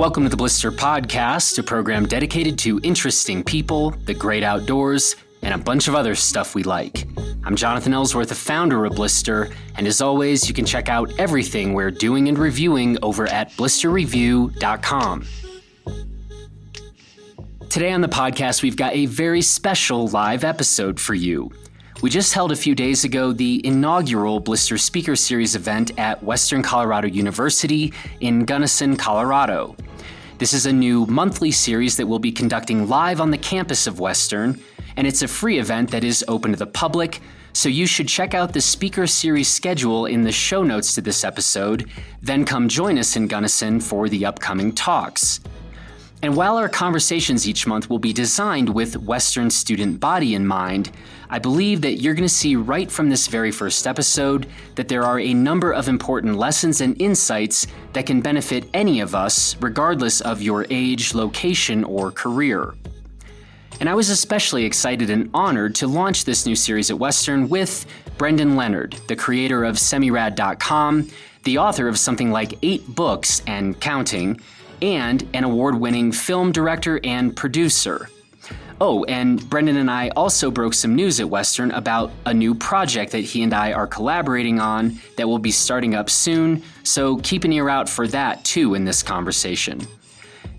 Welcome to the Blister Podcast, a program dedicated to interesting people, the great outdoors, and a bunch of other stuff we like. I'm Jonathan Ellsworth, the founder of Blister, and as always, you can check out everything we're doing and reviewing over at blisterreview.com. Today on the podcast, we've got a very special live episode for you. We just held a few days ago the inaugural Blister Speaker Series event at Western Colorado University in Gunnison, Colorado. This is a new monthly series that we'll be conducting live on the campus of Western, and it's a free event that is open to the public, so you should check out the speaker series schedule in the show notes to this episode, then come join us in Gunnison for the upcoming talks. And while our conversations each month will be designed with Western student body in mind, I believe that you're going to see right from this very first episode that there are a number of important lessons and insights that can benefit any of us, regardless of your age, location, or career. And I was especially excited and honored to launch this new series at Western with Brendan Leonard, the creator of Semirad.com, the author of something like eight books and counting and an award winning film director and producer. Oh, and Brendan and I also broke some news at Western about a new project that he and I are collaborating on that will be starting up soon, so keep an ear out for that too in this conversation.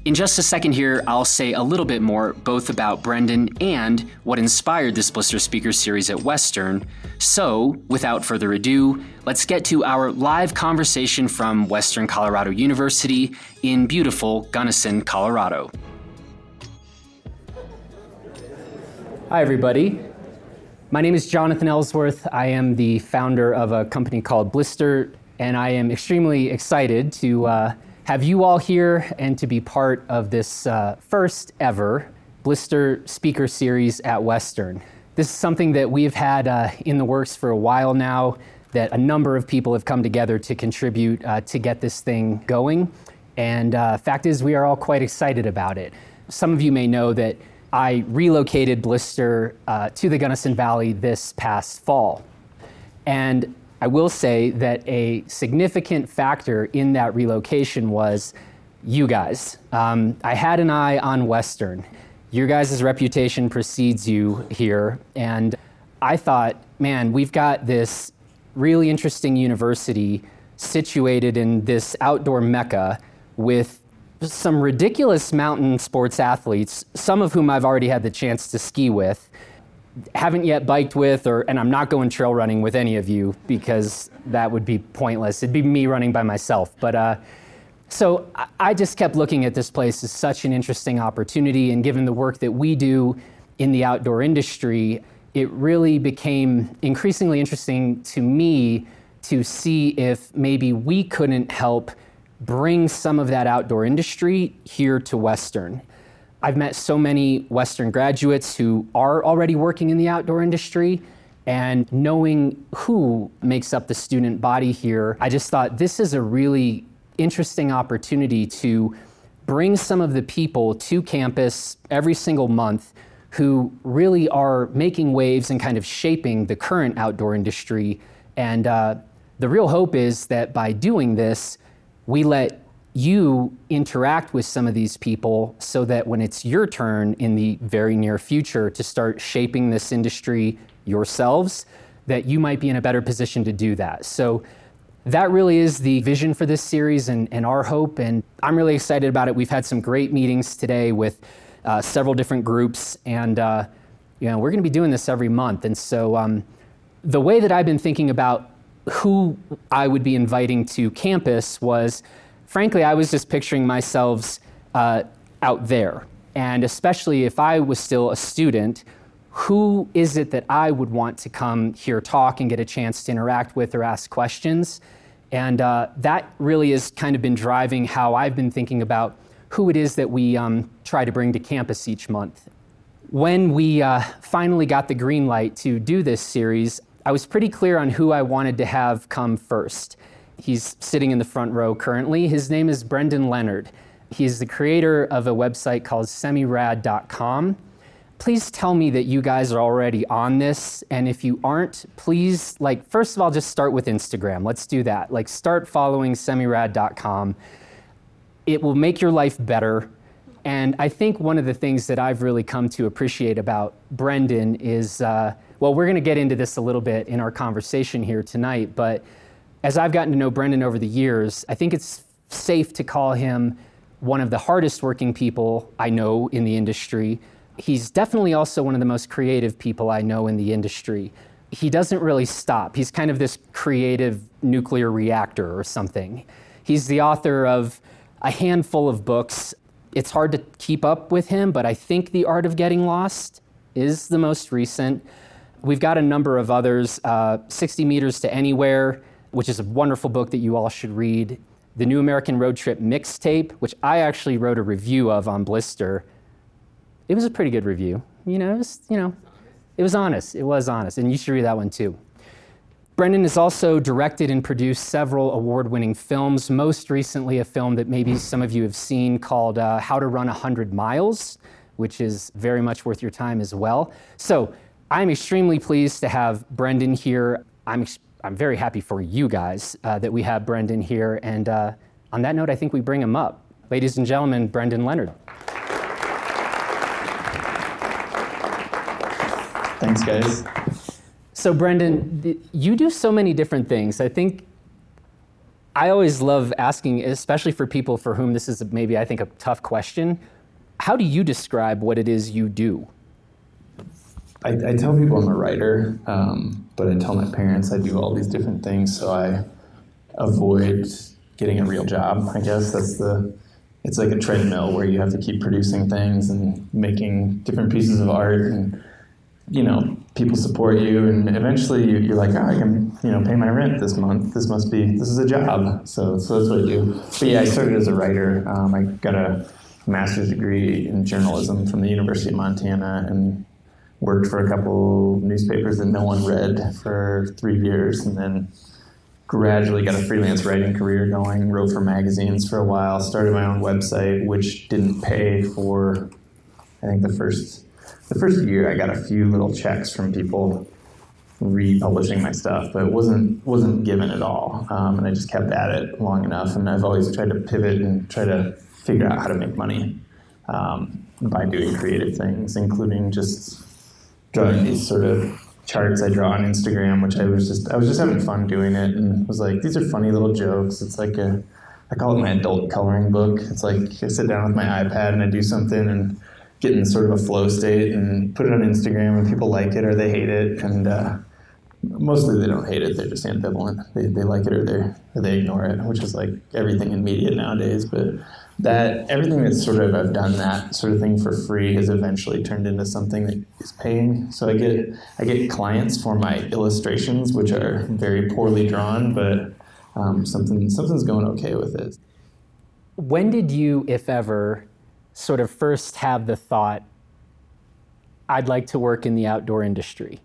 In just a second here, I'll say a little bit more both about Brendan and what inspired this Blister Speaker series at Western. So, without further ado, let's get to our live conversation from Western Colorado University in beautiful Gunnison, Colorado. Hi, everybody. My name is Jonathan Ellsworth. I am the founder of a company called Blister, and I am extremely excited to. Uh, have you all here and to be part of this uh, first ever Blister Speaker Series at Western. This is something that we've had uh, in the works for a while now, that a number of people have come together to contribute uh, to get this thing going. And uh, fact is, we are all quite excited about it. Some of you may know that I relocated Blister uh, to the Gunnison Valley this past fall. And I will say that a significant factor in that relocation was you guys. Um, I had an eye on Western. Your guys' reputation precedes you here. And I thought, man, we've got this really interesting university situated in this outdoor mecca with some ridiculous mountain sports athletes, some of whom I've already had the chance to ski with haven't yet biked with, or and I'm not going trail running with any of you because that would be pointless. It'd be me running by myself. But uh, so I just kept looking at this place as such an interesting opportunity, and given the work that we do in the outdoor industry, it really became increasingly interesting to me to see if maybe we couldn't help bring some of that outdoor industry here to Western. I've met so many Western graduates who are already working in the outdoor industry. And knowing who makes up the student body here, I just thought this is a really interesting opportunity to bring some of the people to campus every single month who really are making waves and kind of shaping the current outdoor industry. And uh, the real hope is that by doing this, we let you interact with some of these people so that when it's your turn in the very near future to start shaping this industry yourselves, that you might be in a better position to do that. So that really is the vision for this series and, and our hope. And I'm really excited about it. We've had some great meetings today with uh, several different groups, and uh, you know, we're going to be doing this every month. And so um, the way that I've been thinking about who I would be inviting to campus was frankly, I was just picturing myself uh, out there. And especially if I was still a student, who is it that I would want to come here talk and get a chance to interact with or ask questions? And uh, that really has kind of been driving how I've been thinking about who it is that we um, try to bring to campus each month. When we uh, finally got the green light to do this series, I was pretty clear on who I wanted to have come first. He's sitting in the front row currently. His name is Brendan Leonard. He's the creator of a website called semirad.com. Please tell me that you guys are already on this. And if you aren't, please, like, first of all, just start with Instagram. Let's do that. Like, start following semirad.com. it will make your life better. And I think one of the things that I've really come to appreciate about Brendan is uh, well, we're going to get into this a little bit in our conversation here tonight, but as I've gotten to know Brendan over the years, I think it's safe to call him one of the hardest working people I know in the industry. He's definitely also one of the most creative people I know in the industry. He doesn't really stop. He's kind of this creative nuclear reactor or something. He's the author of a handful of books. It's hard to keep up with him, but I think The Art of Getting Lost is the most recent. We've got a number of others uh, 60 Meters to Anywhere, which is a wonderful book that you all should read the New American Road Trip mixtape, which I actually wrote a review of on Blister. It was a pretty good review. You know, it was, you know, it was honest. It was honest, and you should read that one too. Brendan has also directed and produced several award-winning films. Most recently, a film that maybe some of you have seen called uh, "How to Run 100 Miles," which is very much worth your time as well. So, I'm extremely pleased to have Brendan here. I'm ex- I'm very happy for you guys uh, that we have Brendan here. And uh, on that note, I think we bring him up. Ladies and gentlemen, Brendan Leonard. Thanks, guys. So, Brendan, you do so many different things. I think I always love asking, especially for people for whom this is maybe, I think, a tough question. How do you describe what it is you do? I, I tell people I'm a writer, um, but I tell my parents I do all these different things, so I avoid getting a real job. I guess that's the. It's like a treadmill where you have to keep producing things and making different pieces of art, and you know people support you, and eventually you're like, oh, I can you know pay my rent this month. This must be this is a job. So so that's what I do. But yeah, I started as a writer. Um, I got a master's degree in journalism from the University of Montana, and worked for a couple newspapers that no one read for three years, and then gradually got a freelance writing career going. Wrote for magazines for a while. Started my own website, which didn't pay for. I think the first the first year, I got a few little checks from people republishing my stuff, but it wasn't wasn't given at all. Um, and I just kept at it long enough, and I've always tried to pivot and try to figure out how to make money um, by doing creative things, including just drawing these sort of charts I draw on Instagram, which I was just I was just having fun doing it, and was like, these are funny little jokes. It's like a I call it my adult coloring book. It's like I sit down with my iPad and I do something and get in sort of a flow state and put it on Instagram, and people like it or they hate it, and uh, mostly they don't hate it. They're just ambivalent. They, they like it or they or they ignore it, which is like everything in media nowadays. But that everything that sort of I've done that sort of thing for free has eventually turned into something that is paying. So I get I get clients for my illustrations, which are very poorly drawn, but um, something something's going okay with it. When did you, if ever, sort of first have the thought, I'd like to work in the outdoor industry?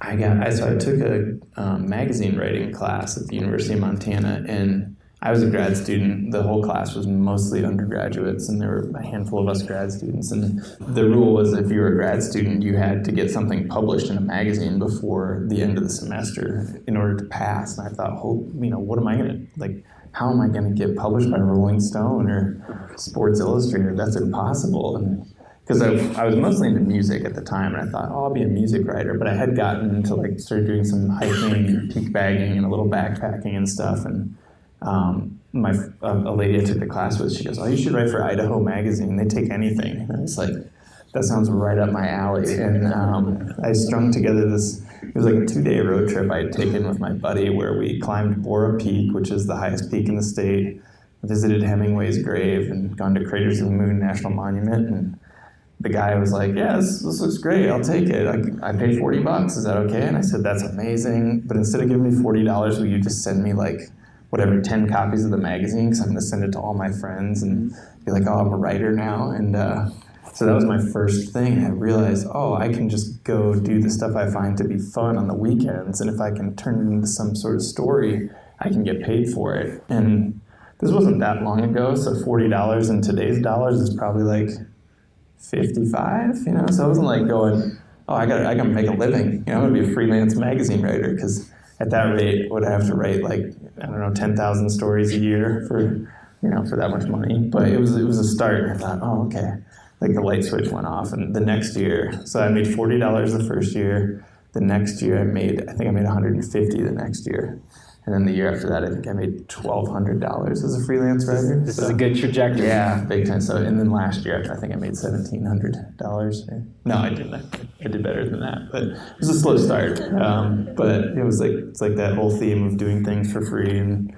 I got I, so I took a um, magazine writing class at the University of Montana and I was a grad student. The whole class was mostly undergraduates, and there were a handful of us grad students. And the rule was if you were a grad student, you had to get something published in a magazine before the end of the semester in order to pass. And I thought, you know, what am I going to, like, how am I going to get published by Rolling Stone or Sports Illustrated? That's impossible. Because I, I was mostly into music at the time, and I thought, oh, I'll be a music writer. But I had gotten into like started doing some hiking, and peak bagging, and a little backpacking and stuff, and um, my a, a lady I took the class with, she goes, "Oh, you should write for Idaho Magazine. They take anything." And I was like, "That sounds right up my alley." And um, I strung together this. It was like a two-day road trip I had taken with my buddy, where we climbed Borah Peak, which is the highest peak in the state, visited Hemingway's grave, and gone to Craters of the Moon National Monument. And the guy was like, "Yeah, this, this looks great. I'll take it. I, I paid forty bucks. Is that okay?" And I said, "That's amazing. But instead of giving me forty dollars, will you just send me like?" Whatever 10 copies of the magazine because I'm going to send it to all my friends and be like, oh, I'm a writer now. And uh, so that was my first thing. I realized, oh, I can just go do the stuff I find to be fun on the weekends. And if I can turn it into some sort of story, I can get paid for it. And this wasn't that long ago. So $40 in today's dollars is probably like 55, you know? So I wasn't like going, oh, I got I got to make a living. You know, I'm going to be a freelance magazine writer because at that rate, would have to write like I don't know ten thousand stories a year for you know, for that much money. But it was it was a start. I thought, oh, okay. Like the light switch went off, and the next year, so I made forty dollars the first year. The next year, I made I think I made one hundred and fifty the next year. And then the year after that, I think I made twelve hundred dollars as a freelance writer. This so, is a good trajectory. Yeah, big time. So, and then last year, I think I made seventeen hundred dollars. No, I didn't. I did better than that, but it was a slow start. Um, but it was like it's like that whole theme of doing things for free. And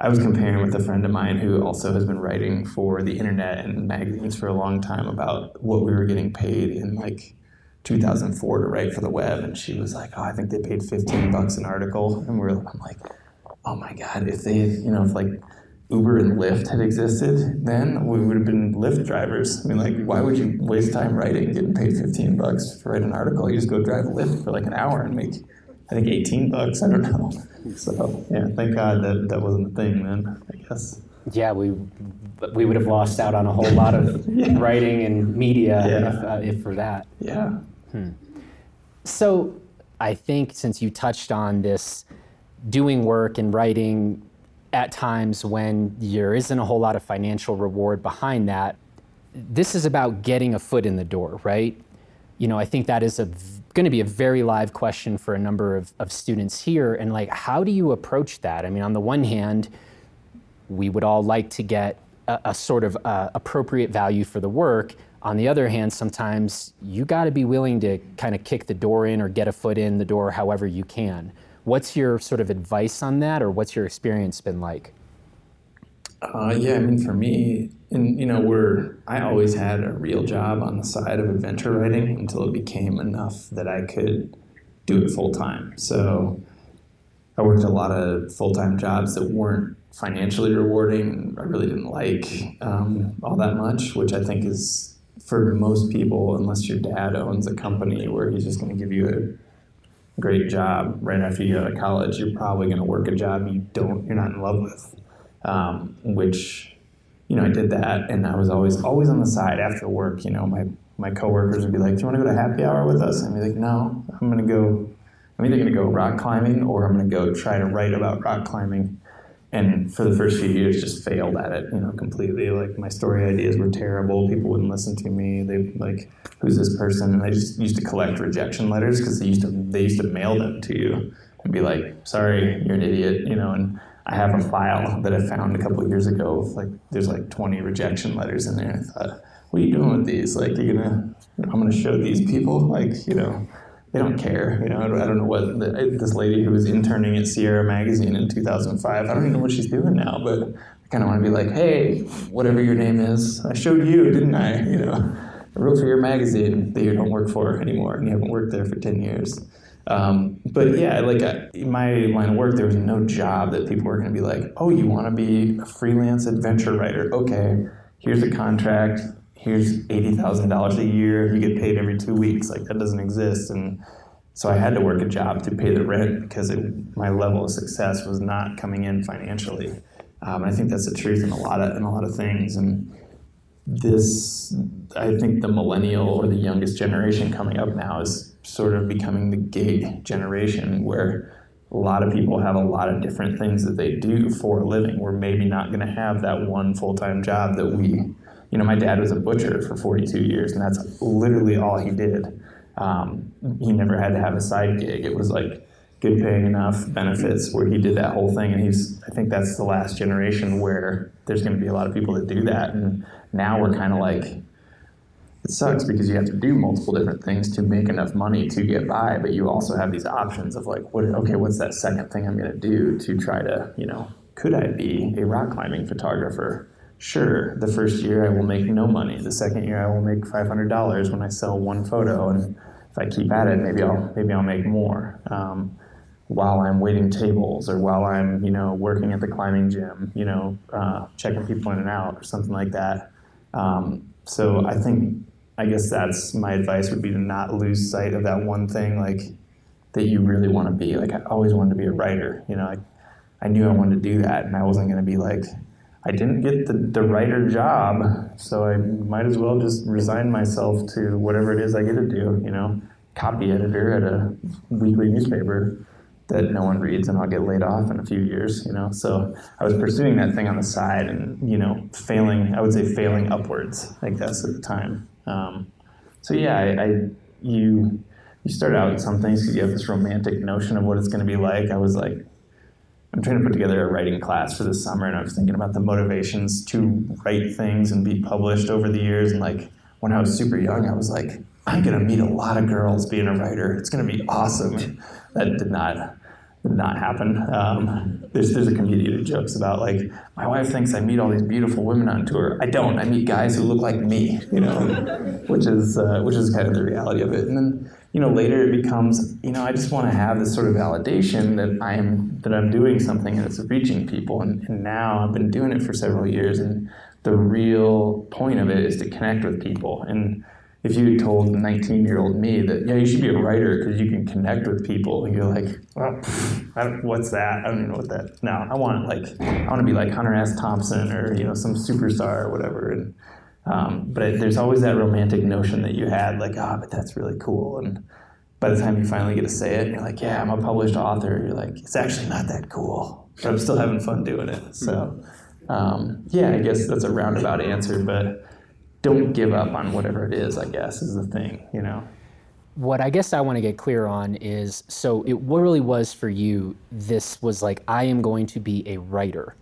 I was comparing with a friend of mine who also has been writing for the internet and magazines for a long time about what we were getting paid in like 2004 to write for the web, and she was like, "Oh, I think they paid 15 bucks an article," and we're, I'm like oh my God, if they, you know, if like Uber and Lyft had existed, then we would have been Lyft drivers. I mean, like, why would you waste time writing, getting paid 15 bucks to write an article? You just go drive a Lyft for like an hour and make, I think, 18 bucks. I don't know. So, yeah, thank God that that wasn't a thing then, I guess. Yeah, we we would have lost out on a whole lot of yeah. writing and media yeah. if, uh, if, for that. Yeah. Hmm. So, I think since you touched on this doing work and writing at times when there isn't a whole lot of financial reward behind that, this is about getting a foot in the door, right? You know, I think that is going to be a very live question for a number of, of students here. And like, how do you approach that? I mean, on the one hand, we would all like to get a, a sort of uh, appropriate value for the work. On the other hand, sometimes you got to be willing to kind of kick the door in or get a foot in the door however you can. What's your sort of advice on that, or what's your experience been like? Uh, yeah, I mean, for me, and you know, we're I always had a real job on the side of adventure writing until it became enough that I could do it full time. So I worked a lot of full time jobs that weren't financially rewarding. I really didn't like um, all that much, which I think is for most people, unless your dad owns a company where he's just going to give you a great job right after you go to college, you're probably going to work a job you don't, you're not in love with. Um, which, you know, I did that, and I was always always on the side after work. You know, my my coworkers would be like, "Do you want to go to happy hour with us?" And I'd be like, "No, I'm going to go. I'm either going to go rock climbing or I'm going to go try to write about rock climbing." And for the first few years just failed at it you know completely. Like my story ideas were terrible. People wouldn't listen to me. They like who's this person? And i just used to collect rejection letters because they used to they used to mail them to you and be like sorry you're an idiot you know and i have a file that i found a couple years ago like there's like 20 rejection letters in there. I thought what are you doing with these? Like you're gonna i'm gonna show these people like you know they don't care. You know, I don't know what this lady who was interning at Sierra Magazine in 2005. I don't even know what she's doing now, but I kind of want to be like, hey, whatever your name is, I showed you, didn't I? You know, I wrote for your magazine that you don't work for anymore, and you haven't worked there for 10 years. Um, but yeah, like in my line of work, there was no job that people were going to be like, oh, you want to be a freelance adventure writer? Okay, here's a contract here's eighty thousand dollars a year. You get paid every two weeks. Like that doesn't exist. And so I had to work a job to pay the rent because it, my level of success was not coming in financially. Um, I think that's the truth in a lot of in a lot of things. And this, I think, the millennial or the youngest generation coming up now is sort of becoming the gig generation where a lot of people have a lot of different things that they do for a living. We're maybe not going to have that one full time job that we you know, my dad was a butcher for 42 years, and that's literally all he did. Um, he never had to have a side gig. It was like good paying enough benefits where he did that whole thing. And he's, I think that's the last generation where there's going to be a lot of people that do that. And now we're kind of like, it sucks because you have to do multiple different things to make enough money to get by, but you also have these options of like, what, okay, what's that second thing I'm going to do to try to, you know, could I be a rock climbing photographer? Sure, the first year I will make no money. The second year I will make $500 when I sell one photo, and if I keep at it, maybe I'll maybe I'll make more. Um, while I'm waiting tables, or while I'm you know working at the climbing gym, you know, uh, checking people in and out, or something like that. Um, so I think I guess that's my advice would be to not lose sight of that one thing, like that you really want to be. Like I always wanted to be a writer. You know, I, I knew I wanted to do that, and I wasn't going to be like I didn't get the, the writer job, so I might as well just resign myself to whatever it is I get to do, you know, copy editor at a weekly newspaper. that no one reads and I'll get laid off in a few years, you know. So I was pursuing that thing on the side and, you know, failing, I would say failing upwards, I guess, at the time. Um, so yeah, I, I, you you start out in some things because you have this romantic notion of what it's going to be like. I was like, I'm trying to put together a writing class for this summer, and I was thinking about the motivations to write things and be published over the years. And like when I was super young, I was like, I'm to meet a lot of girls being a writer. It's to be awesome. That did not did not happen. Um, there's there's a comedian who jokes about like my wife thinks I meet all these beautiful women on tour. I don't. I meet guys who look like me, you know, which is uh, which is kind of the reality of it. And then you know later it becomes you know I just want to have this sort of validation that I'm that I'm doing something and it's reaching people. And, and now I've been doing it for several years, and the real point of it is to connect with people. And if you had told 19 year old me that yeah you should be a writer because you can connect with people you're like well what's that? I don't even know what that no i want like i want to be like hunter s. Thompson or you know some superstar or whatever. And um, but there's always that romantic notion that you had like ah oh, but that's really cool and by the time you finally get to say it you're like yeah i'm a published author you're like it's actually not that cool but i'm still having fun doing it so um, yeah i guess that's a roundabout answer but don't give up on whatever it is, I guess, is the thing, you know? What I guess I want to get clear on is so it really was for you, this was like, I am going to be a writer.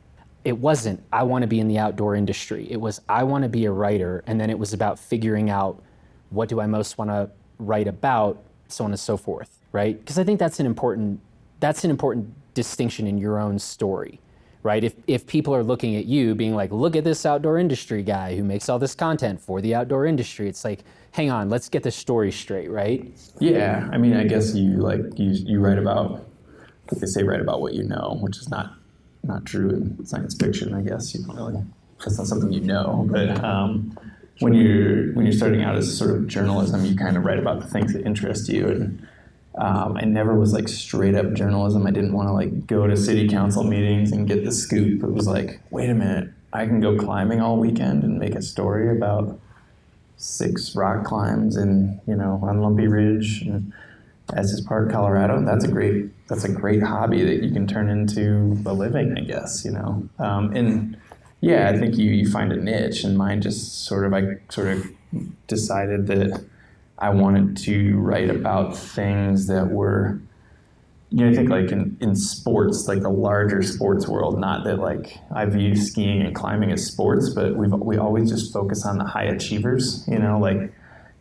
It wasn't, I want to be in the outdoor industry. It was, I want to be a writer. And then it was about figuring out what do I most want to write about, so on and so forth, right? Because I think that's an important, that's an important distinction in your own story right? If, if people are looking at you being like, look at this outdoor industry guy who makes all this content for the outdoor industry, it's like, hang on, let's get the story straight, right? Yeah, I mean, I guess you like you you write about, like they say, write about what you know, which is not not true in science fiction. I guess you don't really that's not something you know, but. Um, when you're when you're starting out as sort of journalism, you kind of write about the things that interest you, and um, I never was like straight up journalism. I didn't want to like go to city council meetings and get the scoop. It was like, wait a minute, I can go climbing all weekend and make a story about six rock climbs in you know on Lumpy Ridge and Estes Park, Colorado. That's a great that's a great hobby that you can turn into a living, I guess. You know, um, and yeah, I think you you find a niche, and mine just sort of I sort of decided that I wanted to write about things that were, you know, I think like in, in sports, like the larger sports world, not that like I view skiing and climbing as sports, but we've, we always just focus on the high achievers, you know, like,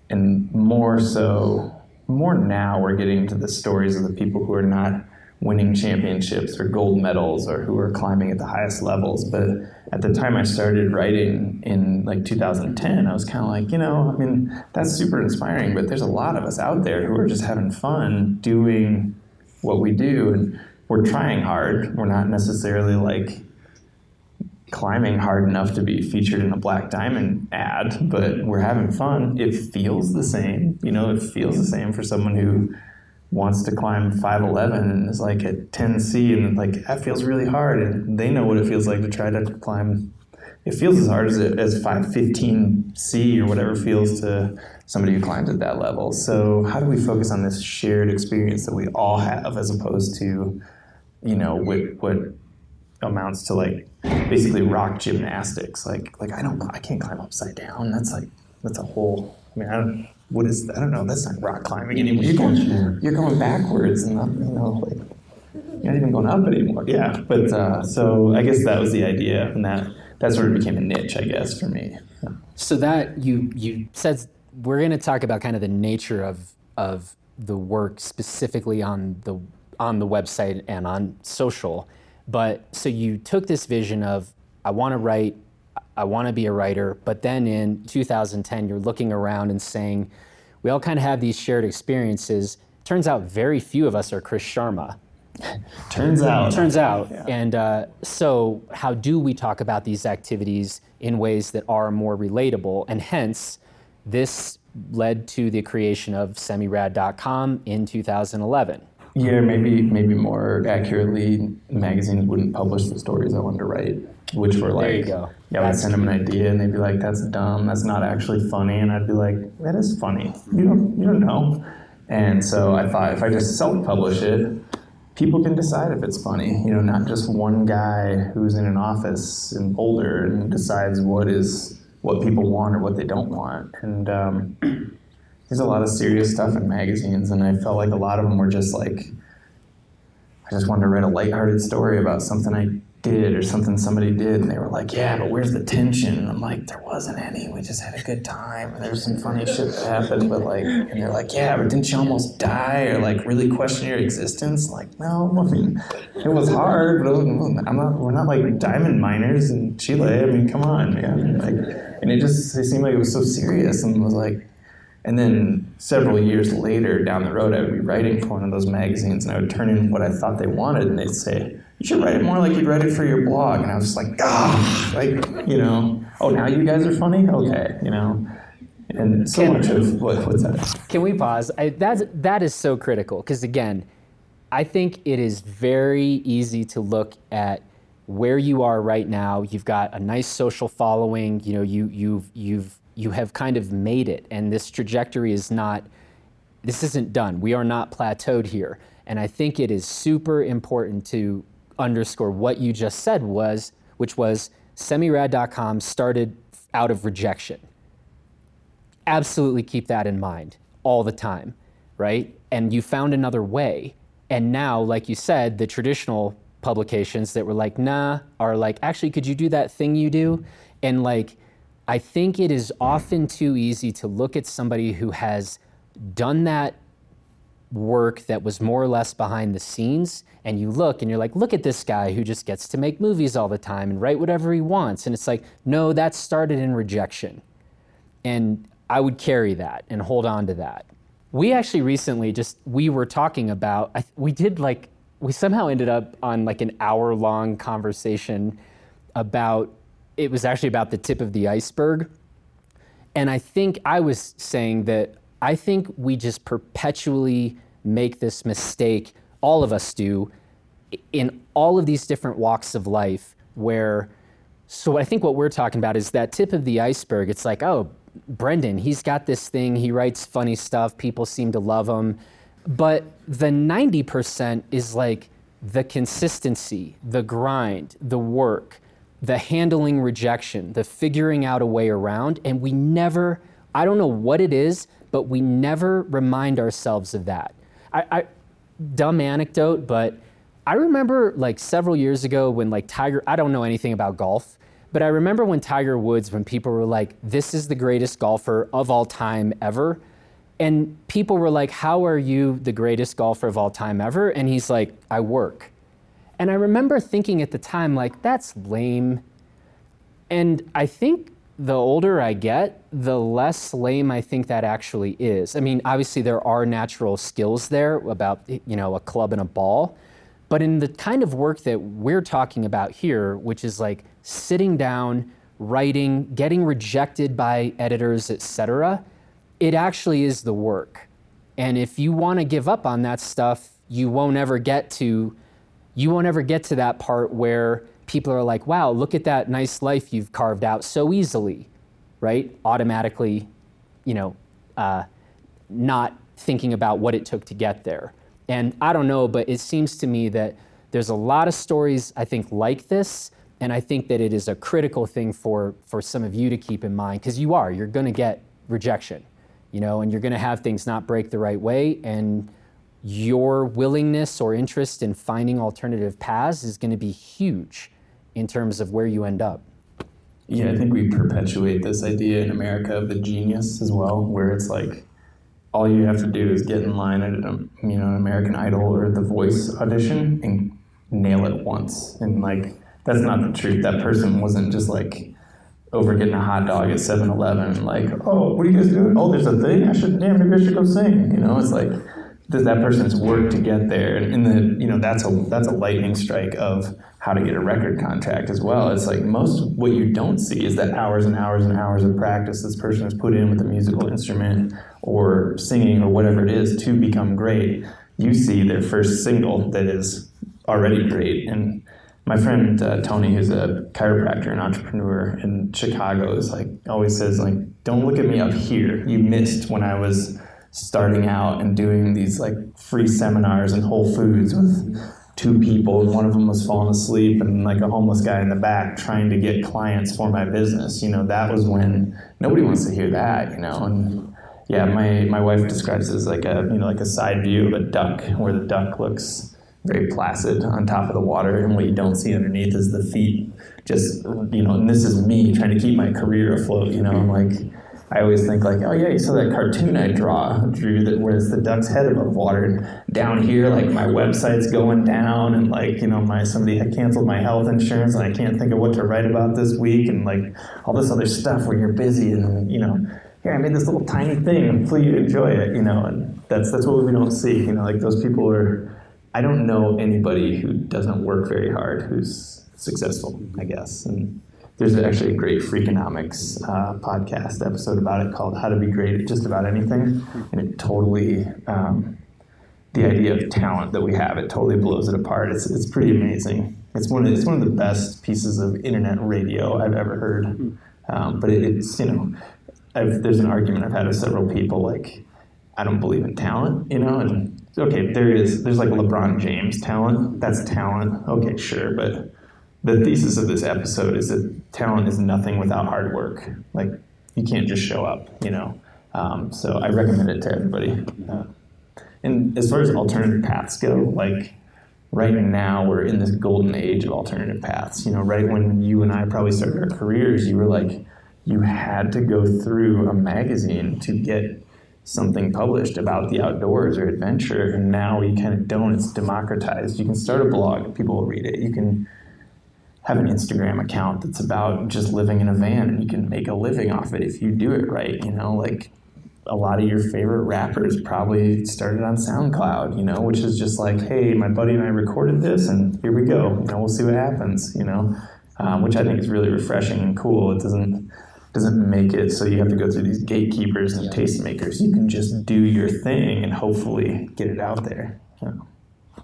and more so, more now we're getting to the stories of the people who are not winning championships or gold medals or who are climbing at the highest levels. But at the time I started writing in like 2010, I was kind of like, you know, I mean, that's super inspiring, but there's a lot of us out there who are just having fun doing what we do. And we're trying hard. We're not necessarily like climbing hard enough to be featured in a black diamond ad, but we're having fun. It feels the same. You know, it feels the same for someone who wants to climb 511 and is like at 10C and like that feels really hard and they know what it feels like to try to climb it feels as hard as, it, as 515C or whatever feels to somebody who climbs at that level. So how do we focus on this shared experience that we all have as opposed to, you know, what, what amounts to like basically rock gymnastics. Like like I don't I can't climb upside down. That's like that's a whole I mean I don't what is I don't know. That's not rock climbing anymore. You're going, you're going backwards and you know like you're not even going up anymore. Yeah, but uh, so I guess that was the idea, and that that sort of became a niche, I guess, for me. Yeah. So that you you said we're going to talk about kind of the nature of of the work specifically on the on the website and on social. But so you took this vision of I want to write I want to be a writer. But then in 2010, you're looking around and saying, we all kind of have these shared experiences. Turns out very few of us are Chris Sharma. Turns out. Turns out. Yeah. And uh, so, how do we talk about these activities in ways that are more relatable? And hence, this led to the creation of semirad.com in 2011. Yeah, maybe maybe more accurately, magazines wouldn't publish the stories I wanted to write which were like, there you go. Yeah, I'd send them an idea, and they'd be like, "That's dumb. That's not actually funny." And I'd be like, "That is funny. You don't, you don't know." And so I thought if I just self-publish it, people can decide if it's funny. You know, not just one guy who's in an office and older and decides what is what people want or what they don't want. And um, there's a lot of serious stuff in magazines, and I felt like a lot of them were just like, I just wanted to write a lighthearted story about something I did or something somebody did and they were like yeah but where's the tension? And i'm like there wasn't any. We just had a good time and there's some funny shit that happened but like and they're like yeah but didn't you almost die or like really question your existence? Like no i mean it was hard but i'm not we're not like diamond miners in chile. I mean come on man. Like and it just it seemed like it was so serious and was like and then several years later down the road i would be writing for one of those magazines and i would turn in what i thought they wanted and they'd say you should write it more like you'd write it for your blog. And I was just like, ah, like, you know, oh, now you guys are funny? Okay, you know. And so can, much of what, what's that? Can we pause? I, that's, that is so critical because, again, I think it is very easy to look at where you are right now. You've got a nice social following. You know, you you've you've you have kind of made it, and this trajectory is not. This isn't done. We are not plateaued here, and I think it is super important to underscore what you just said was, which was semirad.com started out of rejection. Absolutely keep that in mind all the time, right? And you found another way. And now, like you said, the traditional publications that were like, nah, are like, actually, could you do that thing you do? And like, I think it is often too easy to look at somebody who has done that work that was more or less behind the scenes and you look and you're like look at this guy who just gets to make movies all the time and write whatever he wants. And it's like no that started in rejection. And i would carry that and hold on to that. We actually recently just we were talking about we did like we somehow ended up on like an hour long conversation about it was actually about the tip of the iceberg and i think i was saying that I think we just perpetually make this mistake, all of us do, in all of these different walks of life where so I think what we're talking about is that tip of the iceberg. It's like, oh, Brendan, he's got this thing, he writes funny stuff, people seem to love him. But the 90% is like the consistency, the grind, the work, the handling rejection, the figuring out a way around. And we never, I don't know what it is, but we never remind ourselves of that. I, I, dumb anecdote, but I remember like several years ago when like Tiger, I don't know anything about golf, but I remember when Tiger Woods, when people were like, this is the greatest golfer of all time ever. And people were like, how are you the greatest golfer of all time ever? And he's like, I work. And I remember thinking at the time, like, that's lame. And I think the older I get, the less lame I think that actually is. I mean, obviously there are natural skills there about, you know, a club and a ball, but in the kind of work that we're talking about here, which is like sitting down, writing, getting rejected by editors, etc., it actually is the work. And if you want to give up on that stuff, you won't ever get to you won't ever get to that part where people are like, wow, look at that nice life you've carved out so easily, right? Automatically, you know, uh, not thinking about what it took to get there. And I don't know, but it seems to me that there's a lot of stories, I think, like this. And I think that it is a critical thing for, for some of you to keep in mind because you are, you're going to get rejection, you know, and you're going to have things not break the right way. And your willingness or interest in finding alternative paths is going to be huge in terms of where you end up. Yeah, I think we perpetuate this idea in America of the genius as well, where it's like all you have to do is get in line at you know an American Idol or The Voice audition and nail it once, and like that's not the truth. That person wasn't just like over getting a hot dog at 7-Eleven, like, oh, what are you guys doing? Oh, there's a thing. I should, yeah, maybe I should go sing. You know, it's like that that person's work to get there, and the you know that's a that's a lightning strike of how to get a record contract as well. It's like most what you don't see is that hours and hours and hours of practice this person has put in with a musical instrument or singing or whatever it is to become great. You see their first single that is already great. And my friend uh, Tony, who's a chiropractor and entrepreneur in Chicago, is like always says like, "Don't look at me up here. You missed when I was." Starting out and doing these like free seminars in Whole Foods with two people, and one of them was falling asleep, and like a homeless guy in the back trying to get clients for my business. You know, that was when nobody wants to hear that. You know, and yeah, my my wife describes it as like a you know like a side view of a duck, where the duck looks very placid on top of the water, and what you don't see underneath is the feet. Just you know, and this is me trying to keep my career afloat. You know, I'm like I always think like, oh yeah, you saw that cartoon I draw drew that where's the duck's head above water. And down here, like my website's going down, and like you know, my somebody had canceled my health insurance, and I can't think of what to write about this week, and like all this other stuff where you're busy, and you know, here I made this little tiny thing, and you enjoy it, you know, and that's that's what we don't see, you know, like those people are. I don't know anybody who doesn't work very hard who's successful, I guess, and there's actually a great Freakonomics uh, podcast episode about it called How to Be Great at Just About Anything. And it totally, um, the idea of talent that we have, it totally blows it apart. It's, it's pretty amazing. It's one, of, it's one of the best pieces of internet radio I've ever heard. Um, but it, it's, you know, I've, there's an argument I've had with several people like, I don't believe in talent, you know, and okay, there is, there's like LeBron James talent. That's talent. Okay, sure, but the thesis of this episode is that talent is nothing without hard work. Like you can't just show up, you know. Um, so I recommend it to everybody. Uh, and as far as alternative paths go, like right now we're in this golden age of alternative paths. You know, right when you and I probably started our careers, you were like, you had to go through a magazine to get something published about the outdoors or adventure, and now you kind of don't. It's democratized. You can start a blog, people will read it. You can have an Instagram account that's about just living in a van and you can make a living off it if you do it right. You know, like a lot of your favorite rappers probably started on SoundCloud, you know, which is just like, hey, my buddy and I recorded this and here we go. You know, we'll see what happens, you know, um, which I think is really refreshing and cool. It doesn't doesn't make it so you have to go through these gatekeepers and tastemakers. You can just do your thing and hopefully get it out there.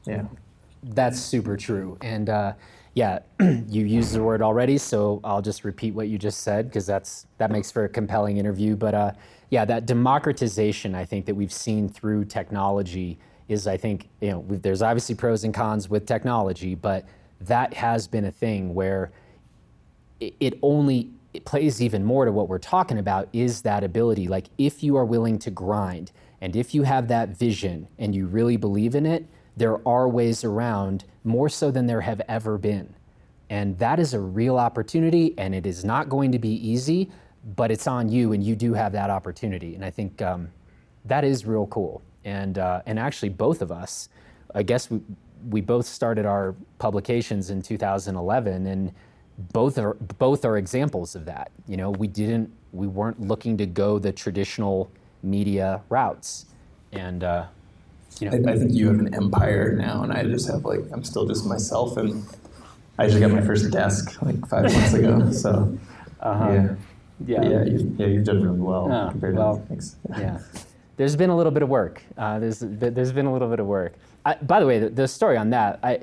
Yeah. That's super true. And uh, yeah, you used the word already, so I'll just repeat what you just said because that's that makes for a compelling interview. But uh, yeah, that democratization I think that we've seen through technology is I think you know there's obviously pros and cons with technology, but that has been a thing where it, it only it plays even more to what we're talking about is that ability. Like if you are willing to grind and if you have that vision and you really believe in it, there are ways around more so than there have ever been. And that is a real opportunity, and it is not going to be easy, but it's on you, and you do have that opportunity. And I think um, that is real cool. And, uh, and actually, both of us, I guess we, we both started our publications in 2011, and both are, both are examples of that. You know, we didn't, we weren't looking to go the traditional media routes. And uh, you know, I, I, think you have an empire now, and I just have like I'm still just myself, and I just got my first desk like five months ago. So uh-huh. yeah, yeah, yeah, you, yeah, you've done really well oh, compared well, to things. Yeah. there's been a little bit of work. Uh, there's there's been a little bit of work. I, by the way, the, the story on that, I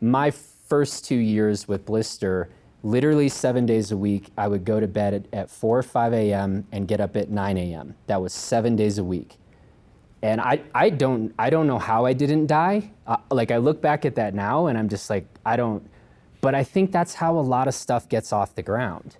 my first two years with Blister literally seven days a week, I would go to bed at, at 4 or 5 a.m. and get up at 9 a.m. That was seven days a week and I, I don't I don't know how I didn't die. Uh, like I look back at that now and I'm just like I don't but I think that's how a lot of stuff gets off the ground.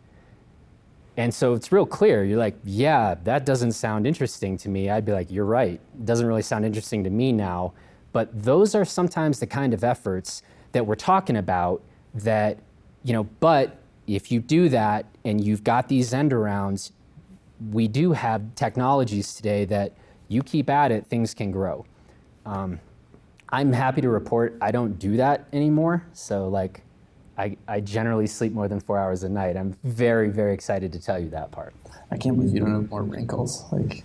And so it's real clear. You're like, yeah, that doesn't sound interesting to me. I'd be like, you're right. It doesn't really sound interesting to me now. But those are sometimes the kind of efforts that we're talking about that, you know, but if you do that and you've got these end arounds, we do have technologies today that you keep at it, things can grow. Um, I'm happy to report I don't do that anymore. So like, I, I generally sleep more than four hours a night. I'm very, very excited to tell you that part. I can't believe you don't have more wrinkles. Like,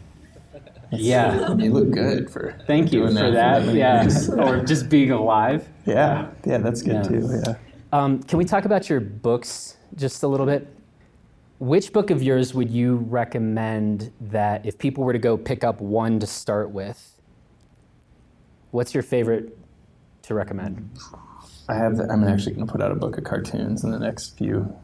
yeah, you look good for. Thank you for that. that yeah, or just being alive. Yeah, yeah, that's good yeah. too. Yeah. Um, can we talk about your books just a little bit? Which book of yours would you recommend that if people were to go pick up one to start with? What's your favorite to recommend? I have. I'm actually going to put out a book of cartoons in the next few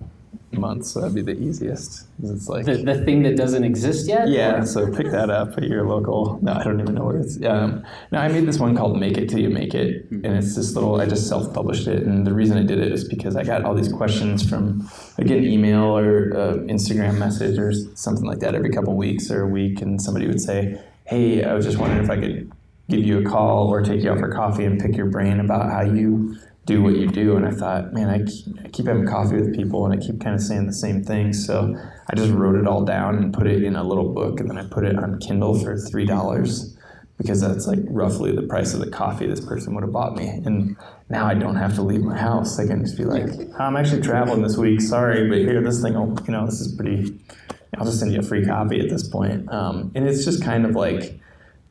months, so that'd be the easiest. 'cause It's like The, the thing that doesn't exist yet? yeah, Or- so pick that up at your local. No, I don't even know where it's. Um, no, I made this one called "Make It Till You Make It," and it's this little. I just self-published it, and the reason I did it is because I got all these questions from, I get an email or uh, Instagram message or something like that every couple weeks or a week, and somebody would say, "Hey, I was just wondering if I could give you a call or take you out for coffee and pick your brain about how you do what you do. And I thought, man, I keep, I keep having coffee with people and I keep kind of saying the same things. So I just wrote it all down and put it in a little book. And then I put it on Kindle for $3 because that's like roughly the price of the coffee this person would have bought me. And now I don't have to leave my house. I can just be like, I'm actually traveling this week. Sorry, but here, this thing, will, you know, this is pretty, I'll just send you a free copy at this point. Um, and it's just kind of like,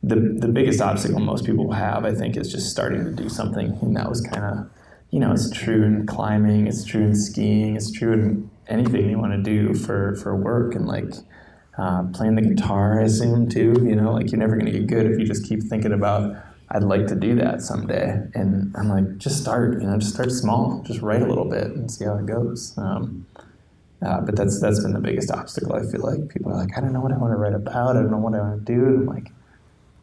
the, the biggest obstacle most people have, I think, is just starting to do something. And that was kind of, you know, it's true in climbing, it's true in skiing, it's true in anything you want to do for, for work. And like uh, playing the guitar, I assume, too. You know, like you're never going to get good if you just keep thinking about, I'd like to do that someday. And I'm like, just start, you know, just start small, just write a little bit and see how it goes. Um, uh, but that's that's been the biggest obstacle. I feel like people are like, I don't know what I want to write about. I don't know what I want to do. And I'm like,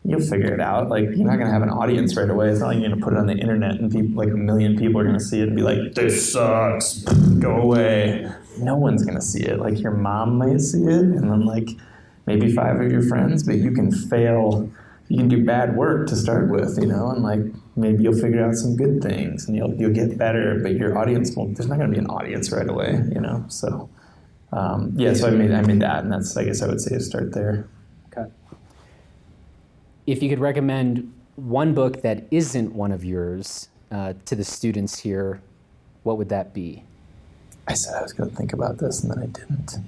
you'll figure it out. Like you're not gonna have an audience right away. It's not like you're gonna put it on the internet and people like a million people are gonna see it and be like, "This sucks, go away." No one's gonna see it. Like your mom might see it, and then like maybe five of your friends, but you can fail. You can do bad work to start with, you know, and like maybe you'll figure out some good things and you'll you'll get better. But your audience won't. There's not gonna be an audience right away, you know. So um, yeah, so I made I made that, and that's I guess I would say a start there. If you could recommend one book that isn't one of yours uh, to the students here, what would that be? I said I was going to think about this, and then I didn't.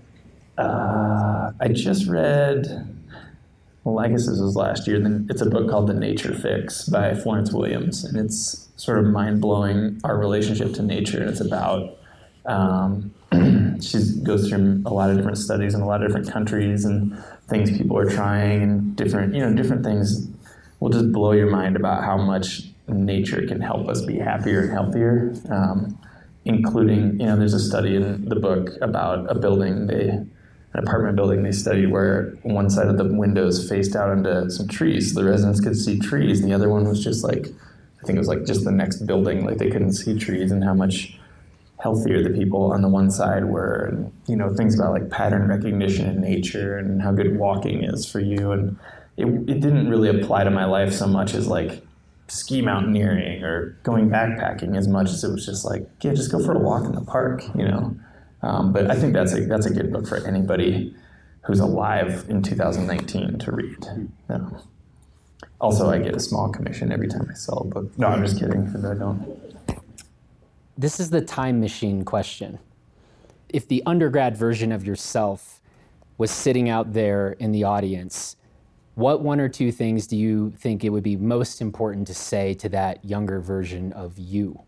Uh, I just read. Well, I guess this was last year. Then it's a book called The Nature Fix by Florence Williams, and it's sort of mind blowing our relationship to nature. And it's about um, she goes through a lot of different studies in a lot of different countries and things people are trying and different you know different things will just blow your mind about how much nature can help us be happier and healthier. Um, including, you know, there's a study in the book about a building they, an apartment building they studied where one side of the windows faced out into some trees, so the residents could see trees, and the other one was just like, I think it was like just the next building, like they couldn't see trees, and how much healthier the people on the one side were, and you know, things about like pattern recognition in nature and how good walking is for you, and it, it didn't really apply to my life so much as like ski mountaineering or going backpacking as much as it was just like, yeah, just go for a walk in the park, you know. Um, but I think that's a that's a good book for anybody who's alive in 2019 to read. Um, also, I get a small commission every time I sell a book. No, I'm just kidding. I don't. This is the time machine question. If the undergrad version of yourself was sitting out there in the audience, what one or two things do you think it would be most important to say to that younger version of you?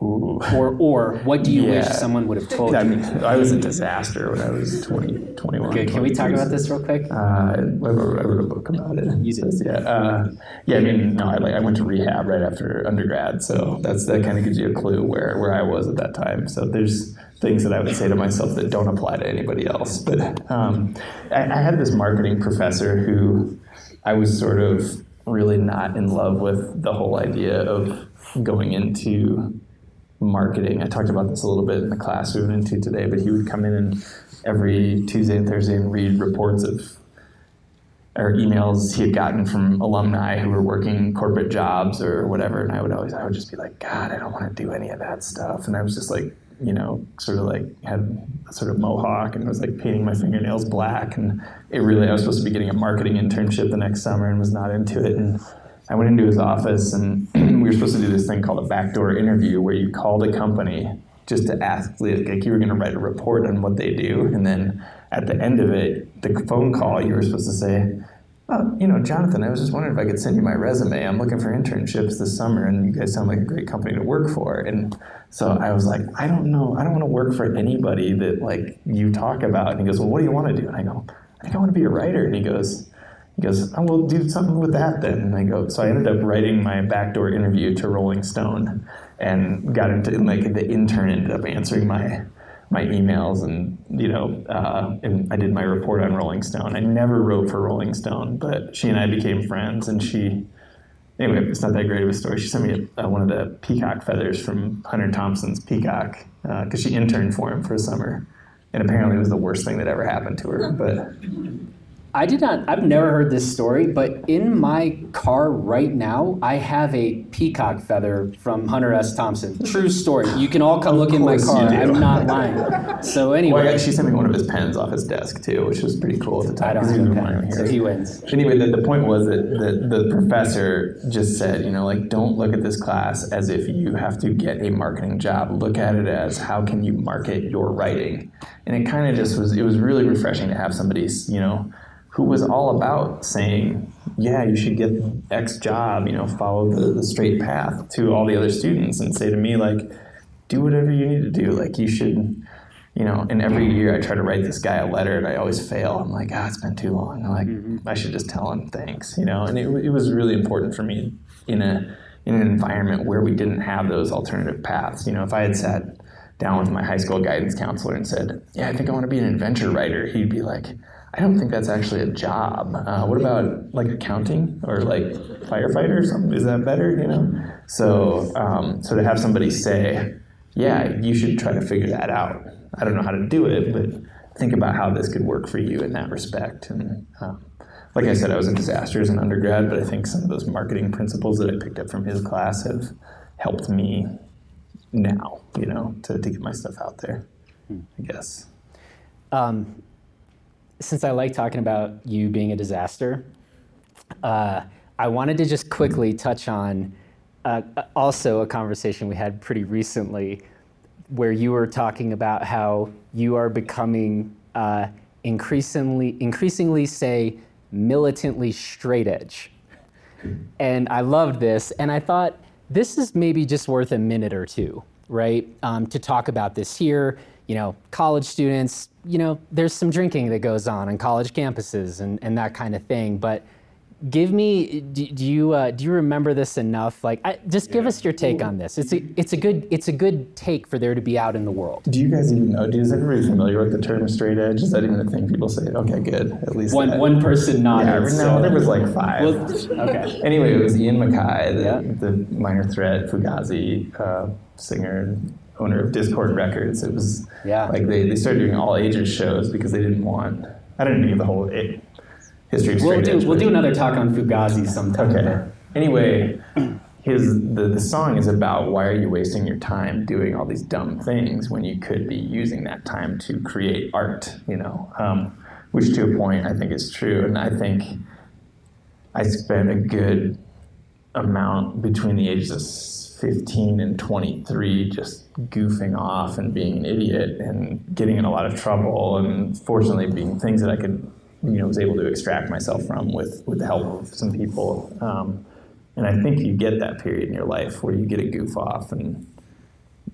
Ooh. Or, or what do you wish someone would have told I you? mean, I was a disaster when I was 20, 21. Okay, can we talk about this real quick? Uh, I, wrote, I wrote a book about it. You did. So, yeah, uh, yeah. I mean, no, I like I went to rehab right after undergrad, so that's that kind of gives you a clue where where I was at that time. So there's things that I would say to myself that don't apply to anybody else. But um, I, I had this marketing professor who I was sort of really not in love with the whole idea of going into marketing. I talked about this a little bit in the class we went into today, but he would come in and every Tuesday and Thursday and read reports of or emails he had gotten from alumni who were working corporate jobs or whatever. And I would always, I would just be like, God, I don't want to do any of that stuff. And I was just like, you know, sort of like had a sort of mohawk and was like painting my fingernails black. And it really, I was supposed to be getting a marketing internship the next summer and was not into it. And I went into his office and we were supposed to do this thing called a backdoor interview where you called a company just to ask, like you were going to write a report on what they do. And then at the end of it, the phone call, you were supposed to say, oh, you know, Jonathan, I was just wondering if I could send you my resume. I'm looking for internships this summer, and you guys sound like a great company to work for. And so I was like, I don't know, I don't want to work for anybody that like you talk about. And he goes, Well, what do you want to do? And I go, I think I want to be a writer. And he goes, he goes, oh, we'll do something with that then. And I go, so I ended up writing my backdoor interview to Rolling Stone and got into, like, the intern ended up answering my my emails and you know uh, and I did my report on Rolling Stone. I never wrote for Rolling Stone, but she and I became friends, and she anyway it's not that great of a story. She sent me a, uh, one of the peacock feathers from Hunter Thompson's peacock because uh, she interned for him for a summer, and apparently it was the worst thing that ever happened to her. But I did not. I've never heard this story, but in my car right now, I have a peacock feather from Hunter S. Thompson. True story. You can all come look in my car. I'm not lying. So anyway, well, she sent me one of his pens off his desk too, which was pretty cool at the time. I don't have a pen, so he wins. Anyway, the, the point was that the, the professor just said, you know, like don't look at this class as if you have to get a marketing job. Look at it as how can you market your writing, and it kind of just was. It was really refreshing to have somebody, you know who was all about saying, yeah, you should get X job, you know, follow the, the straight path to all the other students and say to me, like, do whatever you need to do. Like, you should, you know, and every year I try to write this guy a letter and I always fail. I'm like, ah, oh, it's been too long. I'm like, mm-hmm. I should just tell him thanks, you know, and it, it was really important for me in a, in an environment where we didn't have those alternative paths. You know, if I had sat down with my high school guidance counselor and said, yeah, I think I want to be an adventure writer, he'd be like, I don't think that's actually a job. Uh, what about like accounting or like firefighter or something? Is that better? You know. So um, so to have somebody say, yeah, you should try to figure that out. I don't know how to do it, but think about how this could work for you in that respect. And um, like I said, I was a disaster as an undergrad, but I think some of those marketing principles that I picked up from his class have helped me now. You know, to, to get my stuff out there. I guess. Um, since I like talking about you being a disaster, uh, I wanted to just quickly touch on uh, also a conversation we had pretty recently where you were talking about how you are becoming uh, increasingly, increasingly, say, militantly straight edge. And I loved this, and I thought this is maybe just worth a minute or two, right, um, to talk about this here you know, college students, you know, there's some drinking that goes on on college campuses and, and that kind of thing. But give me, do, do you uh, do you remember this enough? Like, I, just give yeah. us your take on this. It's a it's a good it's a good take for there to be out in the world. Do you guys even know? Is everybody familiar with the term straight edge? Is that even a thing people say? Okay, good. At least one that. one person nodded. Yeah, so. no, there was like five. Well, okay. Anyway, it was Ian MacKaye, the, yeah. the Minor Threat Fugazi uh, singer owner of Dischord Records. It was yeah. like they, they started doing all ages shows because they didn't want. I didn't know the whole it, history of we'll do, edge, We'll do another talk on Fugazi sometime. Okay. Anyway, his the, the song is about why are you wasting your time doing all these dumb things when you could be using that time to create art, you know, um, which to a point I think is true, and I think I spent a good amount between the ages of 15 and 23 just goofing off and being an idiot and getting in a lot of trouble and fortunately being things that I could you know was able to extract myself from with with the help of some people. Um, and I think you get that period in your life where you get a goof off and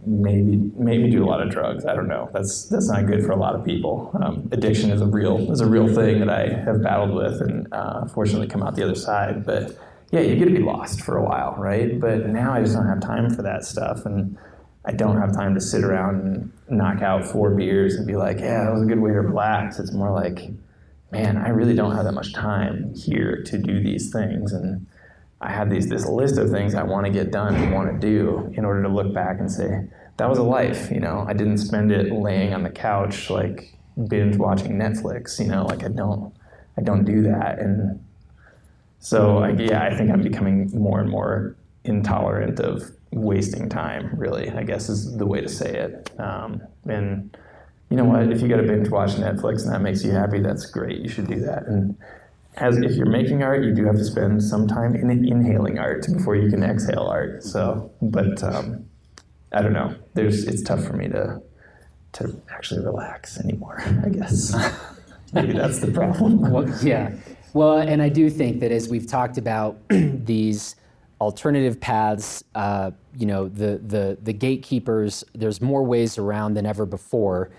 maybe maybe do a lot of drugs. I don't know. That's that's not good for a lot of people. Um, addiction is a real is a real thing that I have battled with and uh, fortunately come out the other side. But yeah, you get to be lost for a while, right? But now I just don't have time for that stuff. And I don't have time to sit around and knock out four beers and be like, yeah, that was a good way to relax. It's more like, man, I really don't have that much time here to do these things. And I have these this list of things I want to get done and want to do in order to look back and say, that was a life, you know. I didn't spend it laying on the couch like binge watching Netflix, you know, like I don't I don't do that. And so I, yeah, I think I'm becoming more and more intolerant of wasting time. Really, I guess is the way to say it. Um, and you know what? If you got to binge watch Netflix and that makes you happy, that's great. You should do that. And as if you're making art, you do have to spend some time in inhaling art before you can exhale art. So, but um, I don't know. There's it's tough for me to to actually relax anymore. I guess maybe that's the problem. Well, yeah. Well, and I do think that as we've talked about these alternative paths, uh, you know, the, the, the gatekeepers, there's more ways around than ever before.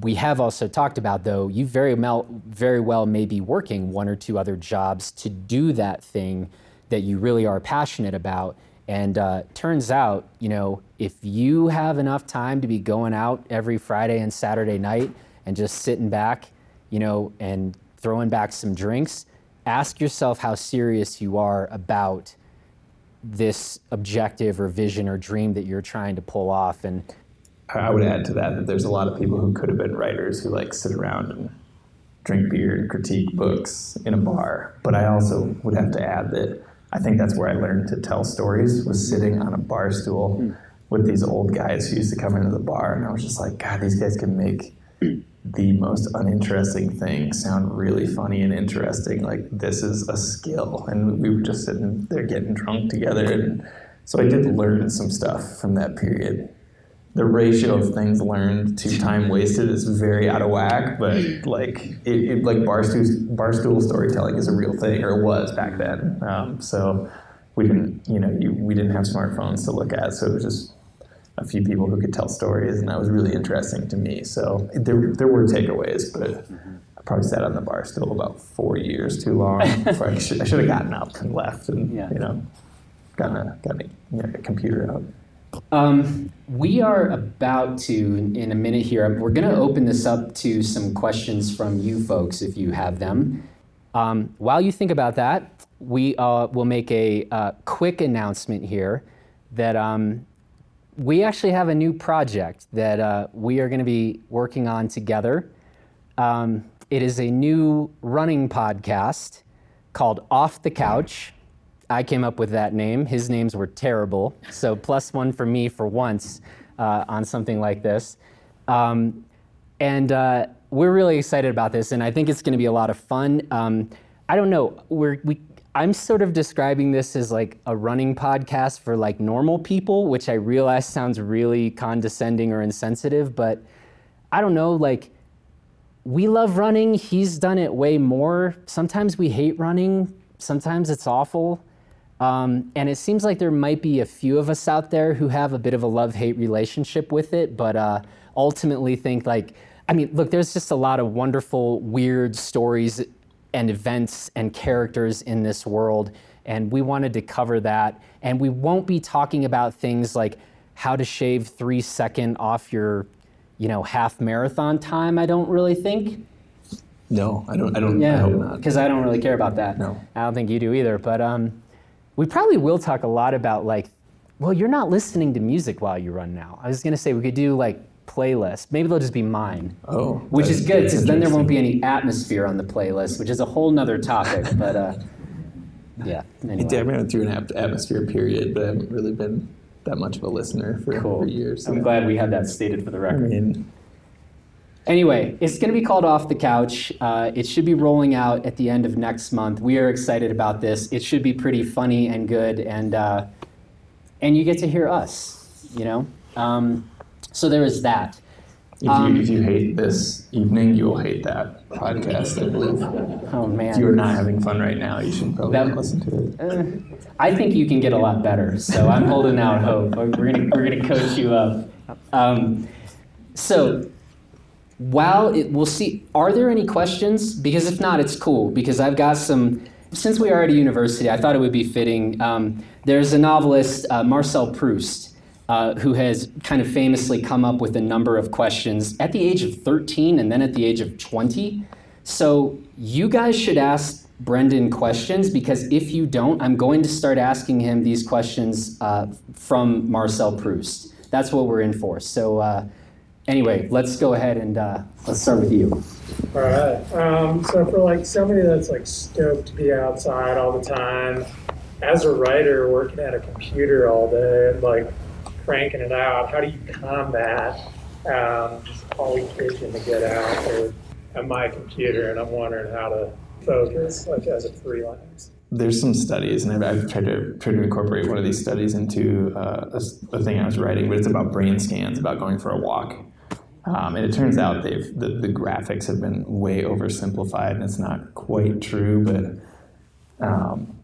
we have also talked about though you very well very well may be working one or two other jobs to do that thing that you really are passionate about and uh, turns out you know if you have enough time to be going out every friday and saturday night and just sitting back you know and throwing back some drinks ask yourself how serious you are about this objective or vision or dream that you're trying to pull off and I would add to that that there's a lot of people who could have been writers who like sit around and drink beer and critique books in a bar. But I also would have to add that I think that's where I learned to tell stories was sitting on a bar stool hmm. with these old guys who used to come into the bar and I was just like, God, these guys can make the most uninteresting thing sound really funny and interesting. Like this is a skill. And we were just sitting there getting drunk together and so I did learn some stuff from that period the ratio of things learned to time wasted is very out of whack. But like it, it like barstool barstool storytelling is a real thing, or was back then. Um, so we didn't, you know, you, we didn't have smartphones to look at, so it was just a few people who could tell stories, and that was really interesting to me. So there there were takeaways, but. I probably sat on the bar still about four years too long. Before I, should, I should have gotten up and left, and Yeah. you know, gotten a gotten a, you know, a computer out. Um, we are about to, in, in a minute here, we're going to open this up to some questions from you folks if you have them. Um, while you think about that, we uh, will make a uh, quick announcement here that um, we actually have a new project that uh, we are going to be working on together. Um, it is a new running podcast called Off the Couch. I came up with that name. His names were terrible. So, plus one for me for once uh, on something like this. Um, and uh, we're really excited about this, and I think it's going to be a lot of fun. Um, I don't know. We're, we, I'm sort of describing this as like a running podcast for like normal people, which I realize sounds really condescending or insensitive, but I don't know. Like, we love running. He's done it way more. Sometimes we hate running. Sometimes it's awful. Um, and it seems like there might be a few of us out there who have a bit of a love hate relationship with it, but uh, ultimately think like, I mean, look, there's just a lot of wonderful, weird stories and events and characters in this world. And we wanted to cover that. And we won't be talking about things like how to shave three second off your, you know, half marathon time, I don't really think. No, I don't. I don't. I Yeah, because I don't really care about that. No. I don't think you do either. But um, we probably will talk a lot about like, well, you're not listening to music while you run now. I was gonna say we could do like playlists. Maybe they'll just be mine. Oh, Which is good because then there won't be any atmosphere on the playlist, which is a whole nother topic. but uh, yeah. Anyway. Yeah, I went through an atmosphere period, but I haven't really been that much of a listener for, Cool. for years. I'm glad we had that stated for the I record. mean, Anyway, it's going to be called Off the Couch. Uh, it should be rolling out at the end of next month. We are excited about this. It should be pretty funny and good, and uh, and you get to hear us. You know, um, so there is that. if, Um, you, if you hate this evening, you will hate that podcast. I believe. Oh man. If you are not having fun right now, you should probably That- listen to it. Uh, I think you can get a lot better. So I'm holding out hope. We're gonna we're gonna coach you up. Um, so while it, we'll see, are there any questions? Because if not, it's cool. Because I've got some. Since we are at a university, I thought it would be fitting. Um, there's a novelist, uh, Marcel Proust, uh, who has kind of famously come up with a number of questions at the age of 13 and then at the age of 20. So you guys should ask Brendan questions because if you don't, I'm going to start asking him these questions uh, from Marcel Proust. That's what we're in for. So uh, anyway, let's go ahead and uh, let's start with you. All right. Um, so for like somebody that's like stoked to be outside all the time, as a writer working at a computer all day, like cranking it out, how do you combat um, always itching to get out or my computer and I'm wondering how to focus like as a freelance? There's some studies, and I've, I've tried to tried to incorporate one of these studies into uh, a, a thing I was writing, but it's about brain scans, about going for a walk. Um, and it turns out they've the, the graphics have been way oversimplified, and it's not quite true. But um,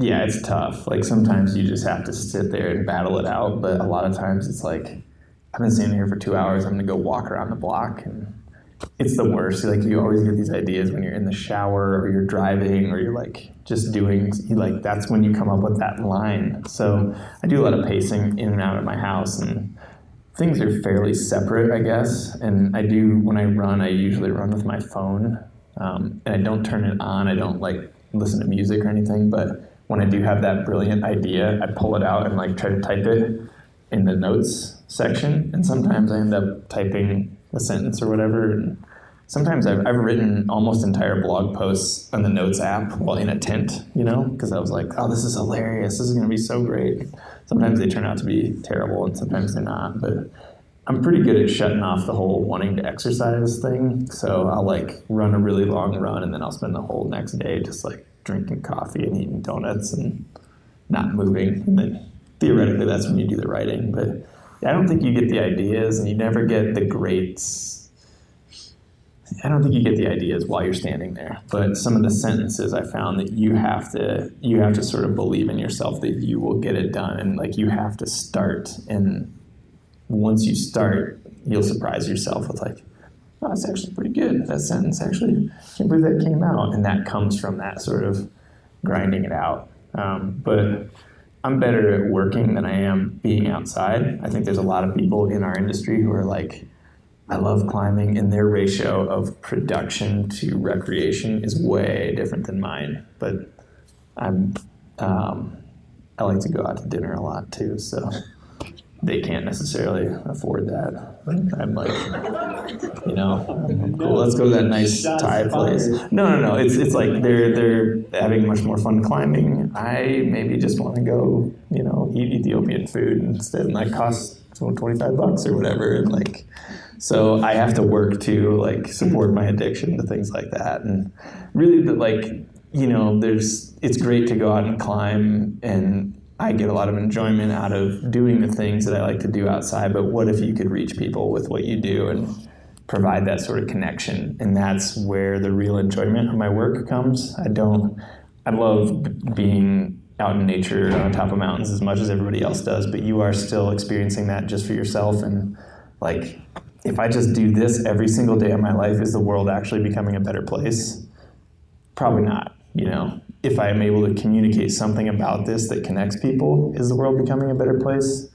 yeah, it's tough. Like sometimes you just have to sit there and battle it out. But a lot of times it's like I've been sitting here for two hours. I'm gonna go walk around the block, and it's the worst. Like you always get these ideas when you're in the shower or you're driving or you're like just doing like that's when you come up with that line. So I do a lot of pacing in and out of my house and things are fairly separate, I guess. And I do when I run, I usually run with my phone, um, and I don't turn it on. I don't like listen to music or anything. But when I do have that brilliant idea, I pull it out and like try to type it in the notes section. And sometimes I end up typing a sentence or whatever. And sometimes I've, I've written almost entire blog posts on the Notes app while in a tent, you know, because I was like, oh, this is hilarious. This is going to be so great. Sometimes they turn out to be terrible and sometimes they're not. But I'm pretty good at shutting off the whole wanting to exercise thing. So I'll like run a really long run and then I'll spend the whole next day just like drinking coffee and eating donuts and not moving. And then theoretically, that's when you do the writing. But I don't think you get the ideas and you never get the greats I don't think you get the ideas while you're standing there, but some of the sentences I found that you have to you have to sort of believe in yourself that you will get it done, and like you have to start. And once you start, you'll surprise yourself with like, oh, that's actually pretty good. That sentence actually can't believe that came out, and that comes from that sort of grinding it out. Um, but I'm better at working than I am being outside. I think there's a lot of people in our industry who are like I love climbing, and their ratio of production to recreation is way different than mine. But I'm, um, I like to go out to dinner a lot too, so they can't necessarily afford that. I'm like, you know, cool. Let's go to that nice Thai place. No, no, no. It's it's like they're they're having much more fun climbing. I maybe just want to go, you know, eat Ethiopian food instead, and that costs twenty five bucks or whatever, and like so I have to work to like support my addiction to things like that. And really, the, like you know, there's it's great to go out and climb, and I get a lot of enjoyment out of doing the things that I like to do outside. But what if you could reach people with what you do and provide that sort of connection? And that's where the real enjoyment of my work comes. I don't. I love being out in nature on top of mountains as much as everybody else does, but you are still experiencing that just for yourself and like if I just do this every single day of my life, is the world actually becoming a better place? Probably not. You know, if I am able to communicate something about this that connects people, is the world becoming a better place?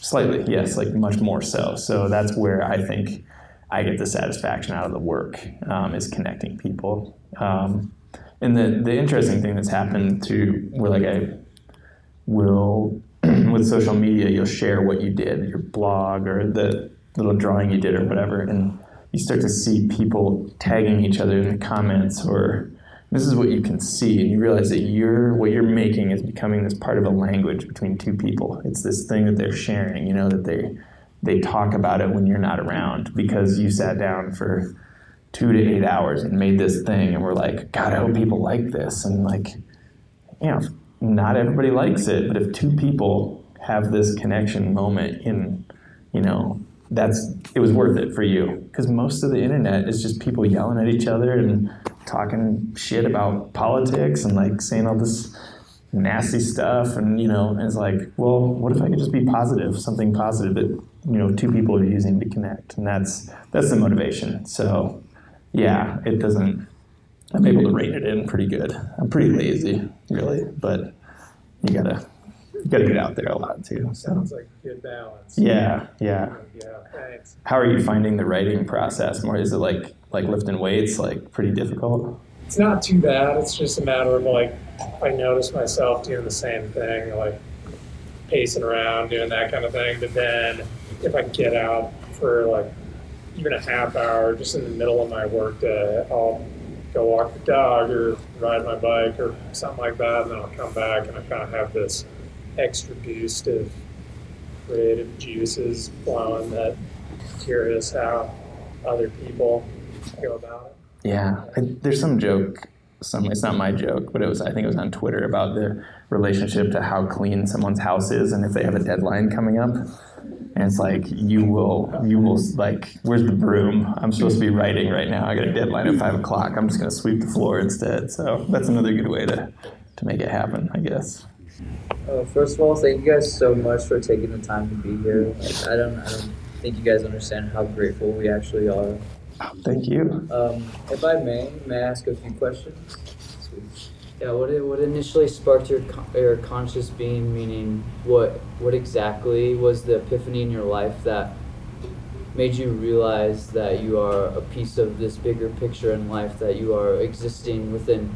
Slightly, yes, like much more so. So that's where I think I get the satisfaction out of the work um, is connecting people. Um, and the the interesting thing that's happened to where like I will with social media, you'll share what you did, your blog or the little drawing you did or whatever, and you start to see people tagging each other in the comments or this is what you can see and you realize that you're what you're making is becoming this part of a language between two people. It's this thing that they're sharing you know that they they talk about it when you're not around because you sat down for two to eight hours and made this thing and we're like god i hope people like this. And like you know not everybody likes it but if two people have this connection moment in you know that's it was worth it for you. Because most of the internet is just people yelling at each other and talking shit about politics and like saying all this nasty stuff and you know it's like well what if i could just be positive something positive that you know two people are using to connect? And that's that's the motivation. So yeah it doesn't i'm able to rein it in pretty good. I'm pretty lazy really but you gotta got to get out there a lot too. So. Sounds like good balance. Yeah, yeah. Yeah, thanks. How are you finding the writing process? More is it like like lifting weights, like pretty difficult? It's not too bad. It's just a matter of like I notice myself doing the same thing, like pacing around, doing that kind of thing. But then if I get out for like even a half hour, just in the middle of my workday, I'll go walk the dog or ride my bike or something like that, and then I'll come back and I kind of have this extra boost of creative juices flowing that curious how other people go about it. Yeah, I, there's some joke. Some it's not my joke, but it was I think it was on Twitter about the relationship to how clean someone's house is, and if they have a deadline coming up, and it's like you will you will like where's the broom? I'm supposed to be writing right now. I got a deadline at five o'clock. I'm just gonna sweep the floor instead. So that's another good way to to make it happen, I guess. Uh, first of all, thank you guys so much for taking the time to be here. Like, I don't, I don't think you guys understand how grateful we actually are Thank you. Um, if I may, may I ask a few questions? Sweet. Yeah, what what initially sparked your con- your conscious being? Meaning, what what exactly was the epiphany in your life that made you realize that you are a piece of this bigger picture in life? That you are existing within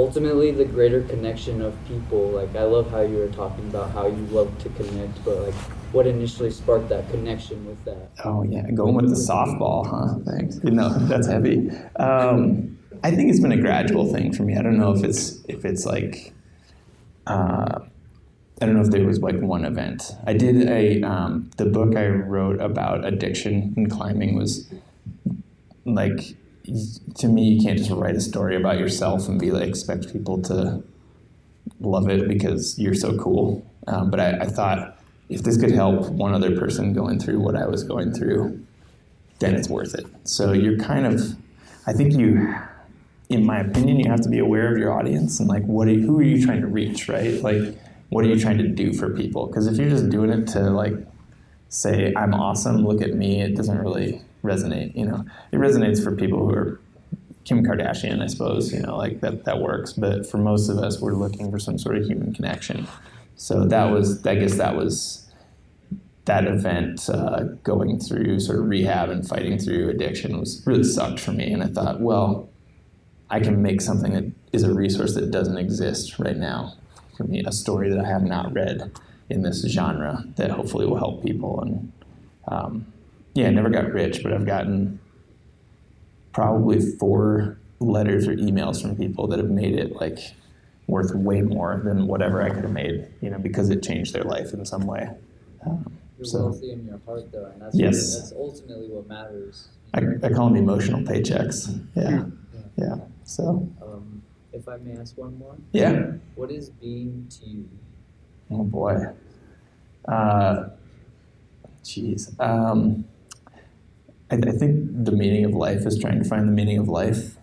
ultimately the greater connection of people. Like I love how you were talking about how you love to connect, but like what initially sparked that connection with that? Oh yeah, going with the softball, huh? Thanks. You know, that's heavy. Um, I think it's been a gradual thing for me. I don't know if it's if it's like. Uh, I don't know if there was like one event. I did a um, the book I wrote about addiction and climbing was like to me you can't just write a story about yourself and be like expect people to love it because you're so cool. Um, but I, I thought if this could help one other person going through what I was going through, then it's worth it. So you're kind of, I think you, in my opinion, you have to be aware of your audience and like what are who are you trying to reach, right? Like what are you trying to do for people? Because if you're just doing it to like say I'm awesome, look at me, it doesn't really resonate. You know, it resonates for people who are Kim Kardashian, I suppose. You know, like that that works. But for most of us, we're looking for some sort of human connection. So that was, I guess, that was that event uh, going through sort of rehab and fighting through addiction was really sucked for me. And I thought, well, I can make something that is a resource that doesn't exist right now for me, a story that I have not read in this genre that hopefully will help people. And um, yeah, I never got rich, but I've gotten probably four letters or emails from people that have made it like worth way more than whatever I could have made, you know, because it changed their life in some way. Um, You're so wealthy in your heart, though, and that's Yes. that's ultimately what matters. I, I call them emotional paychecks. Yeah, yeah. So Um, if I may ask one more, yeah. what is being to you? Oh boy. Uh, Jeez. Um, I, I think the meaning of life is trying to find the meaning of life.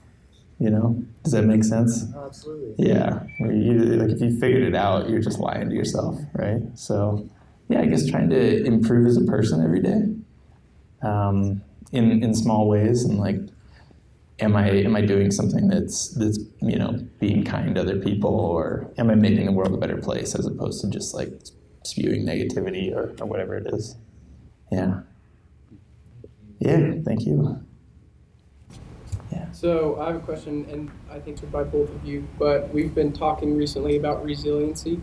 You know, does that make sense? Oh, absolutely. Yeah. You, like if you figured it out, you're just lying to yourself, right? So, yeah, I guess trying to improve as a person every day, um, in in small ways, and like, am I am I doing something that's that's you know being kind to other people, or am I making the world a better place as opposed to just like spewing negativity or, or whatever it is? Yeah. Yeah. Thank you. Yeah. So I have a question, and I think it's by both of you. But we've been talking recently about resiliency,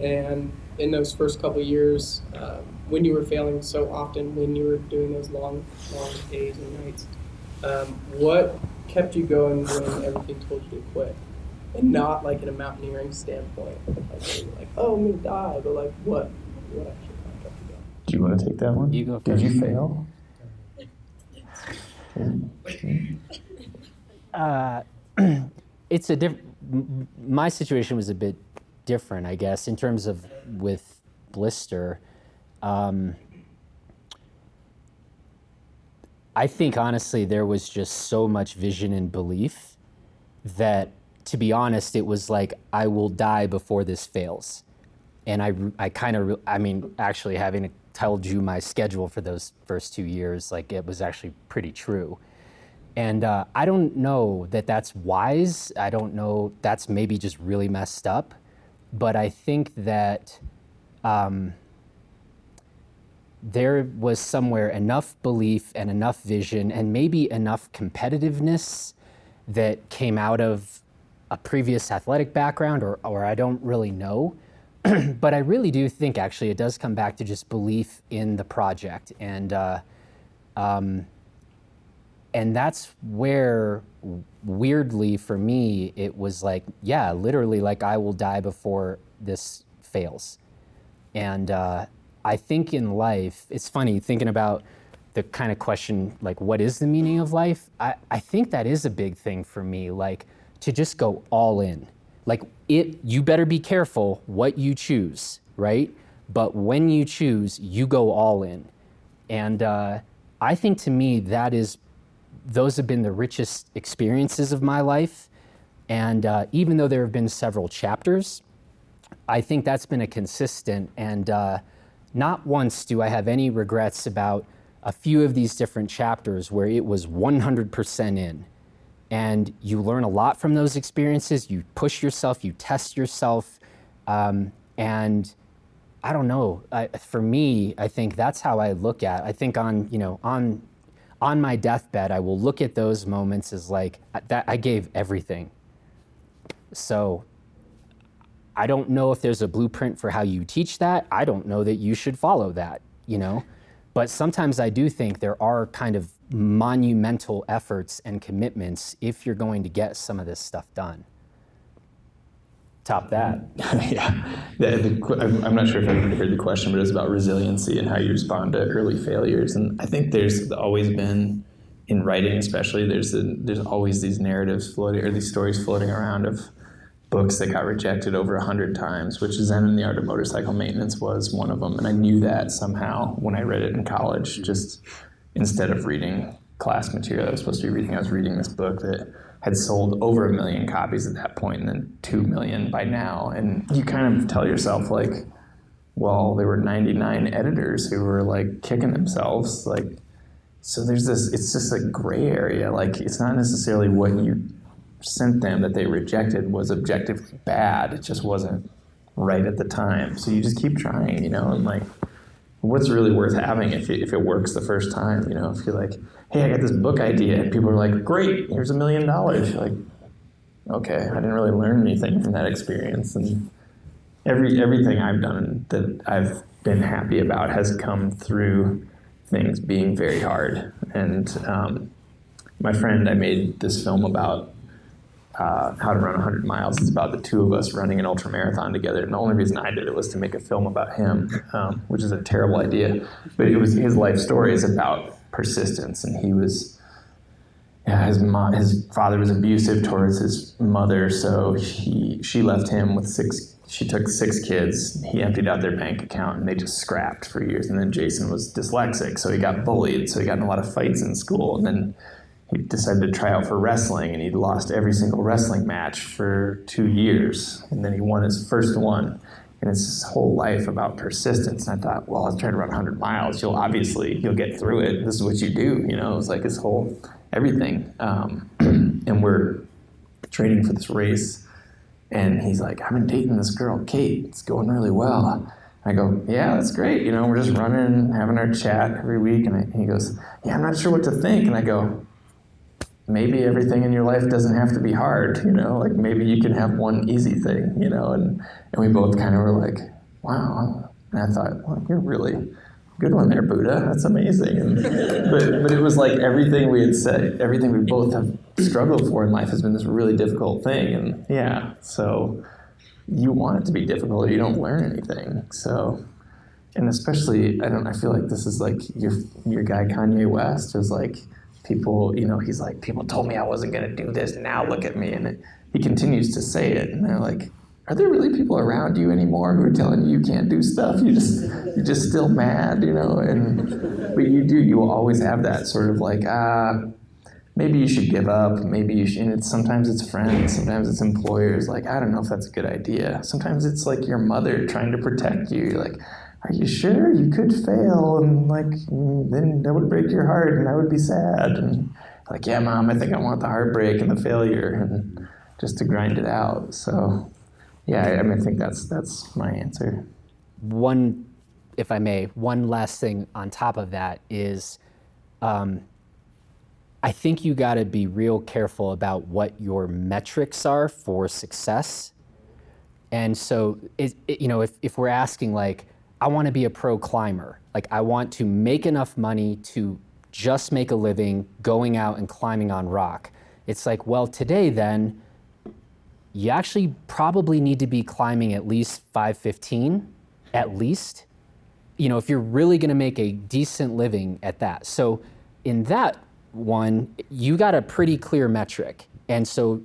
and in those first couple of years, um, when you were failing so often, when you were doing those long, long days and nights, um, what kept you going when everything told you to quit, and not like in a mountaineering standpoint, like, like oh, I'm gonna die, but like what, what actually kept you going? Do you want to take that one? You go Did you fail? Uh, it's a diff- m- my situation was a bit different, I guess, in terms of with Blister. Um, I think honestly, there was just so much vision and belief that, to be honest, it was like I will die before this fails. And I, I kind of, I mean, actually having told you my schedule for those first two years, like it was actually pretty true. And uh, I don't know that that's wise. I don't know, that's maybe just really messed up. But I think that um, there was somewhere enough belief and enough vision and maybe enough competitiveness that came out of a previous athletic background, or, or I don't really know. but I really do think actually it does come back to just belief in the project. And uh, um, and that's where weirdly for me it was like yeah literally like i will die before this fails. And uh, i think in life it's funny thinking about the kind of question like what is the meaning of life? I, I think that is a big thing for me like to just go all in. Like it you better be careful what you choose right but when you choose you go all in and uh, i think to me that is those have been the richest experiences of my life. And uh, even though there have been several chapters, I think that's been a consistent. And uh, not once do I have any regrets about a few of these different chapters where it was 100% in. And you learn a lot from those experiences. You push yourself, you test yourself. Um, and I don't know. I, for me, I think that's how I look at. I think on you know on on my deathbed, I will look at those moments as like that. I gave everything. So I don't know if there's a blueprint for how you teach that. I don't know that you should follow that. You know, but sometimes I do think there are kind of monumental efforts and commitments if you're going to get some of this stuff done top uh, that. yeah. I'm not sure if everybody heard the question, but it's about resiliency and how you respond to early failures. And I think there's always been, in writing especially, there's a, there's always these narratives floating or these stories floating around of books that got rejected over a hundred times, which Zen and the Art of Motorcycle Maintenance was one of them. And I knew that somehow when I read it in college, just instead of reading class material I was supposed to be reading, I was reading this book that had sold over a million copies at that point and then 2 million by now. And you kind of tell yourself, like, well, there were 99 editors who were like kicking themselves. Like, so there's this, it's just a gray area. Like, it's not necessarily what you sent them that they rejected was objectively bad. It just wasn't right at the time. So you just keep trying, you know, and like, what's really worth having if it, if it works the first time? You know, if you're like, hey, I got this book idea, and people are like, great, here's a million dollars. You're like, okay, I didn't really learn anything from that experience. And every everything I've done that I've been happy about has come through things being very hard. And um, my friend, I made this film about uh, how to run 100 miles. It's about the two of us running an ultra marathon together. And the only reason I did it was to make a film about him, um, which is a terrible idea. But it was his life story is about persistence, and he was. Yeah, his mom, his father was abusive towards his mother, so he she left him with six. She took six kids. He emptied out their bank account, and they just scrapped for years. And then Jason was dyslexic, so he got bullied. So he got in a lot of fights in school, and then he decided to try out for wrestling and he lost every single wrestling match for two years and then he won his first one and it's his whole life about persistence and i thought well i'll trying to run 100 miles you'll obviously you'll get through it this is what you do you know it's like his whole everything um, and we're training for this race and he's like i've been dating this girl kate it's going really well I go, yeah, that's great. You know, we're just running, having our chat every week. And, I, and he goes, yeah, I'm not sure what to think. And I go, maybe everything in your life doesn't have to be hard, you know, like maybe you can have one easy thing, you know, and, and we both kind of were like, wow. And I thought, well, you're really good one there, Buddha. That's amazing. And, but, but it was like everything we had said, everything we both have struggled for in life has been this really difficult thing. And yeah, so you want it to be difficult or you don't learn anything. So, and especially, I don't, I feel like this is like your, your guy Kanye West is like, people, you know, he's like, people told me I wasn't going to do this. Now look at me. And he continues to say it. And they're like, are there really people around you anymore who are telling you you can't do stuff? You just, you're just still mad, you know? And, but you do, you will always have that sort of like, ah, maybe you should give up. Maybe you should, and it's, sometimes it's friends, sometimes it's employers. Like, I don't know if that's a good idea. Sometimes it's like your mother trying to protect you. You're like, are you sure you could fail? And like then that would break your heart and I would be sad and like yeah mom I think I want the heartbreak and the failure and just to grind it out. So yeah I mean I think that's that's my answer. One if I may one last thing on top of that is um, I think you got to be real careful about what your metrics are for success. And so it, it, you know if, if we're asking like I want to be a pro climber. Like, I want to make enough money to just make a living going out and climbing on rock. It's like, well, today then, you actually probably need to be climbing at least 515, at least. You know, if you're really going to make a decent living at that. So, in that one, you got a pretty clear metric. And so,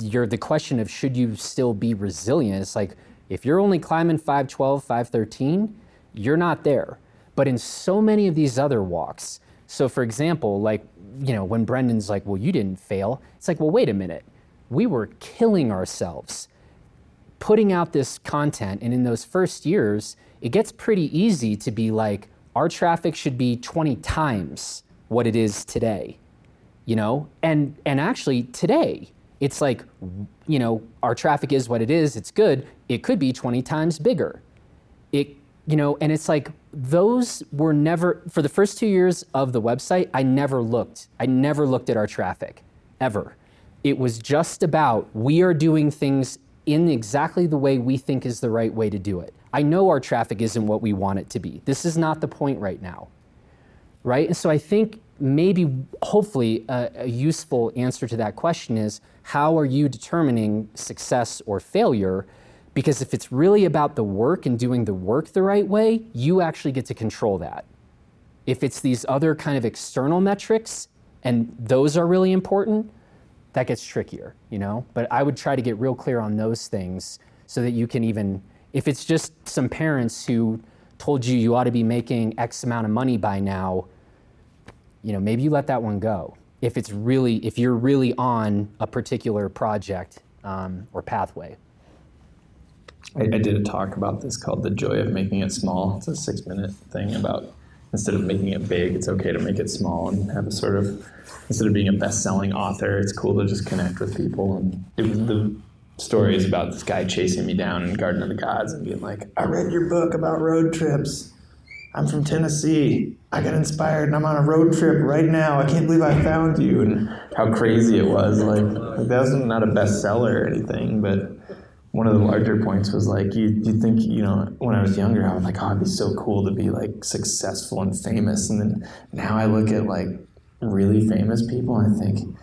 you're the question of should you still be resilient? It's like, if you're only climbing 512, 513, you're not there. But in so many of these other walks, so for example, like, you know, when Brendan's like, well, you didn't fail, it's like, well, wait a minute. We were killing ourselves putting out this content. And in those first years, it gets pretty easy to be like, our traffic should be 20 times what it is today you know and and actually today it's like you know our traffic is what it is it's good it could be 20 times bigger. It you know and it's like those were never for the first two years of the website i never looked. I never looked at our traffic ever. It was just about we are doing things in exactly the way we think is the right way to do it. I know our traffic isn't what we want it to be. This is not the point right now. Right? And so i think maybe hopefully a, a useful answer to that question is how are you determining success or failure because if it's really about the work and doing the work the right way, you actually get to control that. If it's these other kind of external metrics and those are really important, that gets trickier, you know? But I would try to get real clear on those things so that you can even, if it's just some parents who told you you ought to be making X amount of money by now, you know, maybe you let that one go. If it's really, if you're really on a particular project um, or pathway. I, I did a talk about this called "The Joy of Making It Small." It's a six-minute thing about instead of making it big, it's okay to make it small and have a sort of instead of being a best-selling author, it's cool to just connect with people. And it was the story is about this guy chasing me down in Garden of the Gods and being like, "I read your book about road trips. I'm from Tennessee. I got inspired and I'm on a road trip right now. I can't believe I found you." And how crazy it was! Like, like that was not a bestseller or anything, but one of the larger points was like you you think you know when I was younger I was like oh it'd be so cool to be like successful and famous and then now I look at like really famous people and I think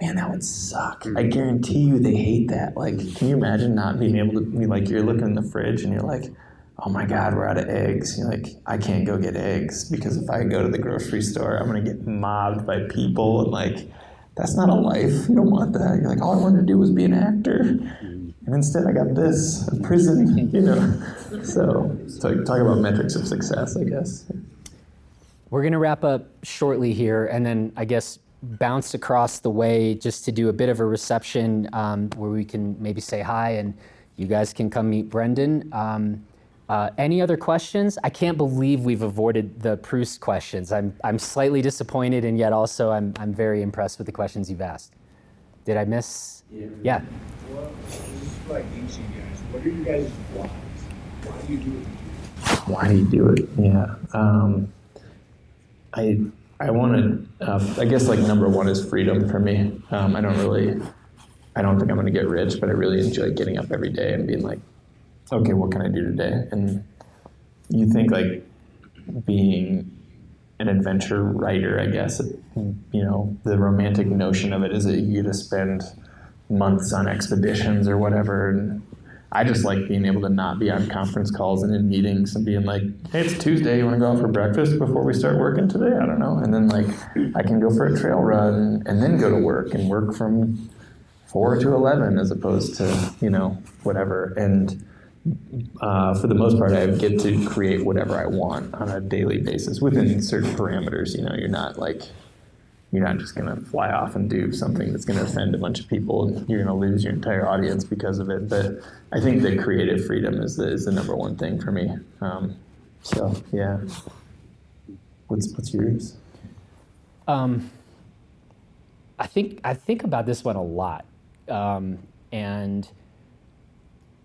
man that would suck I guarantee you they hate that like can you imagine not being able to be like you're looking in the fridge and you're like oh my god we're out of eggs you're like I can't go get eggs because if I go to the grocery store I'm gonna get mobbed by people and like that's not a life you don't want that you're like all I wanted to do was be an actor and instead I got this, a prison, you know. So, so talk about metrics of success, I guess. We're going to wrap up shortly here, and then I guess bounce across the way just to do a bit of a reception um, where we can maybe say hi and you guys can come meet Brendan. Um, uh, any other questions? I can't believe we've avoided the Proust questions. I'm, I'm slightly disappointed, and yet also I'm, I'm very impressed with the questions you've asked. Did I miss? Yeah. yeah. Well, like guys. What are you guys' whys? Why do you do it? Why do you do it? Yeah. Um, I I want to. Uh, I guess like number one is freedom for me. Um, I don't really. I don't think I'm going to get rich, but I really enjoy getting up every day and being like, okay, what can I do today? And you think like being an adventure writer, I guess. You know, the romantic notion of it is that you get to spend months on expeditions or whatever. And I just like being able to not be on conference calls and in meetings and being like, hey, it's Tuesday. You want to go out for breakfast before we start working today? I don't know. And then, like, I can go for a trail run and then go to work and work from 4 to 11 as opposed to, you know, whatever. And uh, for the most part, I get to create whatever I want on a daily basis within certain parameters. You know, you're not like you're not just going to fly off and do something that's going to offend a bunch of people you're going to lose your entire audience because of it. But I think that creative freedom is the, is the number one thing for me. Um, so yeah, what's what's yours? Um, I think I think about this one a lot, um, and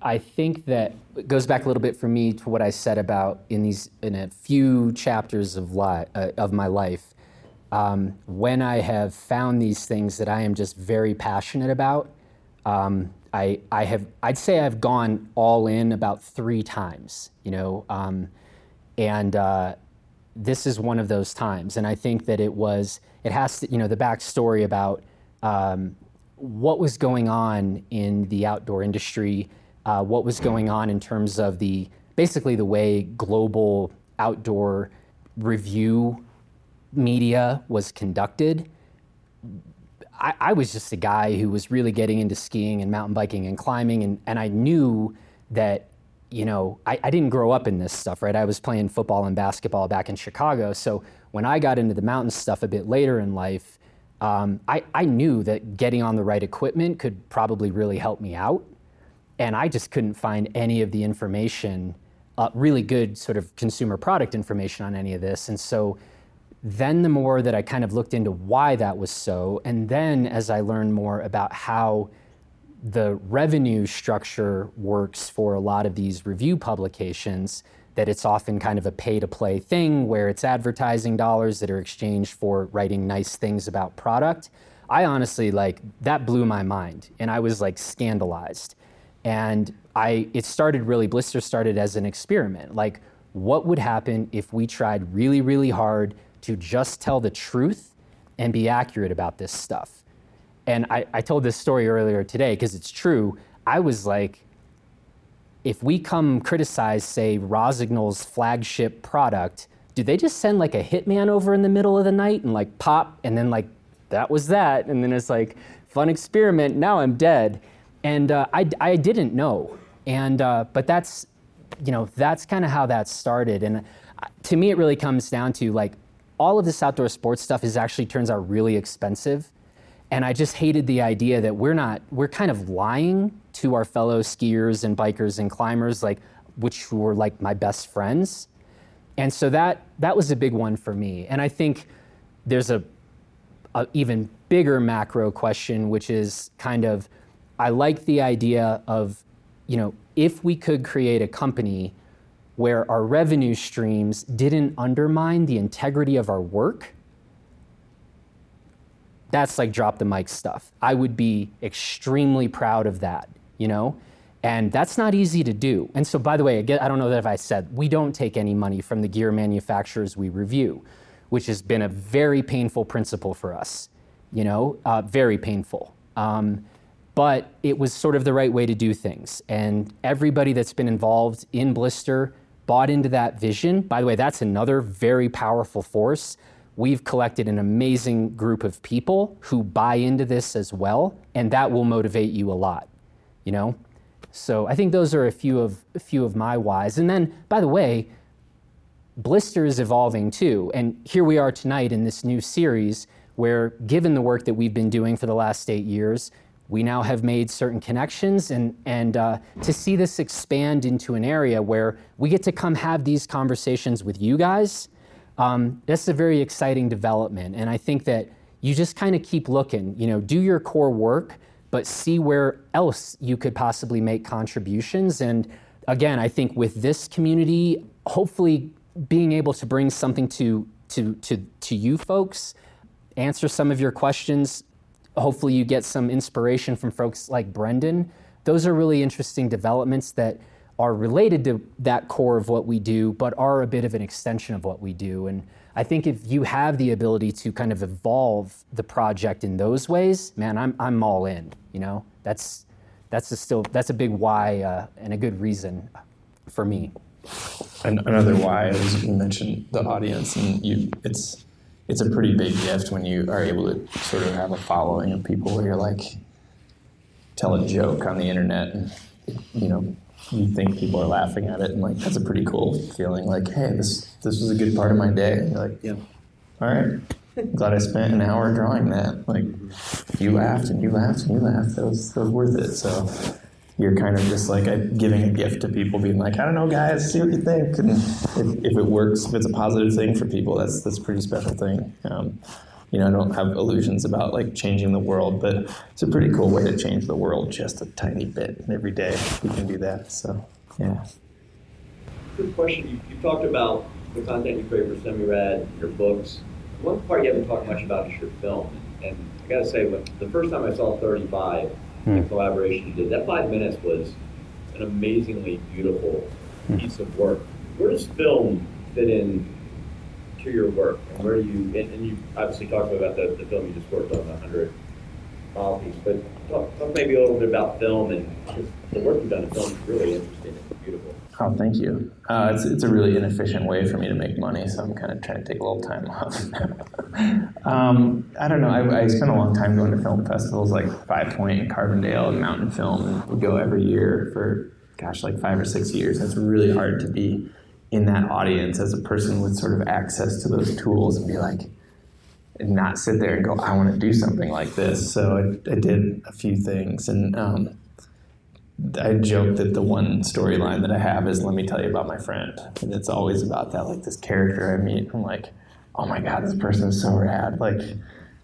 I think that it goes back a little bit for me to what I said about in these in a few chapters of li- uh, of my life um, when I have found these things that I am just very passionate about, um, I, I have, I'd say I've gone all in about three times, you know, um, and uh, this is one of those times. And I think that it was, it has to, you know, the backstory about um, what was going on in the outdoor industry, uh, what was going on in terms of the, basically the way global outdoor review media was conducted, I, I, was just a guy who was really getting into skiing and mountain biking and climbing, and, and I knew that, you know, I, I didn't grow up in this stuff, right? I was playing football and basketball back in Chicago. So when I got into the mountain stuff a bit later in life, um, I, I knew that getting on the right equipment could probably really help me out. And I just couldn't find any of the information uh, really good sort of consumer product information on any of this. And so then the more that I kind of looked into why that was so, and then as I learned more about how the revenue structure works for a lot of these review publications, that it's often kind of a pay to play thing where it's advertising dollars that are exchanged for writing nice things about product. I honestly like that blew my mind and I was like scandalized. And I it started really Blister started as an experiment. Like what would happen if we tried really really hard to just tell the truth and be accurate about this stuff? And I, I told this story earlier today because it's true. I was like, if we come criticize, say, Rossignol's flagship product, do they just send like a hitman over in the middle of the night and like pop and then like that was that and then it's like fun experiment now i'm dead and uh, I, I didn't know and uh, but that's you know that's kind of how that started and uh, to me it really comes down to like all of this outdoor sports stuff is actually turns out really expensive and I just hated the idea that we're not, we're kind of lying to our fellow skiers and bikers and climbers, like, which were like my best friends. And so that, that was a big one for me. And I think there's a, a even bigger macro question, which is kind of, I like the idea of, you know, if we could create a company where our revenue streams didn't undermine the integrity of our work, that's like drop the mic stuff. I would be extremely proud of that, you know? And that's not easy to do. And so, by the way, again, I don't know that if I said, we don't take any money from the gear manufacturers we review, which has been a very painful principle for us, you know, uh, very painful. Um, but it was sort of the right way to do things. And everybody that's been involved in Blister bought into that vision. By the way, that's another very powerful force we've collected an amazing group of people who buy into this as well, and that will motivate you a lot, you know? So I think those are a few of a few of my whys. And then, by the way, Blister is evolving too. And here we are tonight in this new series where, given the work that we've been doing for the last eight years, we now have made certain connections and, and uh, to see this expand into an area where we get to come have these conversations with you guys um, that's a very exciting development. And I think that you just kind of keep looking, you know, do your core work, but see where else you could possibly make contributions. And again, I think with this community, hopefully being able to bring something to, to, to, to you folks, answer some of your questions. Hopefully, you get some inspiration from folks like Brendan. Those are really interesting developments that are related to that core of what we do, but are a bit of an extension of what we do. And I think if you have the ability to kind of evolve the project in those ways, man, I'm, I'm all in. You know, that's that's a still that's a big why uh, and a good reason for me. And another why is you mentioned the audience, and you it's it's a pretty big gift when you are able to sort of have a following of people where you're like tell a joke on the internet and you know you think people are laughing at it, and like that's a pretty cool feeling. Like, hey, this this was a good part of my day. And you're like, yeah, all right. Glad I spent an hour drawing that. Like, you laughed and you laughed and you laughed. That was that was worth it. So you're kind of just like giving a gift to people, being like, I don't know, guys, see what you think. And if, if it works, if it's a positive thing for people, that's that's a pretty special thing. Um, you know, I don't have illusions about like changing the world, but it's a pretty cool way to change the world just a tiny bit every day. We can do that. So, yeah. Good question. You, you talked about the content you create for SemiRad, your books. One part you haven't talked much about is your film. And I got to say, when, the first time I saw 35, hmm. The collaboration you did, that five minutes was an amazingly beautiful hmm. piece of work. Where does film fit in to your work and where do you and, and you obviously talked about the, the film you just worked on the hundred mile piece, but talk, talk, maybe a little bit about film and just the work you've done in film is really interesting. Oh, thank you. Uh, it's, it's a really inefficient way for me to make money, so I'm kind of trying to take a little time off. um, I don't know. I, I spent a long time going to film festivals like Five Point and Carbondale and Mountain Film, and would go every year for, gosh, like five or six years. It's really hard to be in that audience as a person with sort of access to those tools and be like, and not sit there and go, I want to do something like this. So I, I did a few things, and um, I joke that the one storyline that I have is let me tell you about my friend, and it's always about that like this character I meet. I'm like, oh my god, this person is so rad. Like,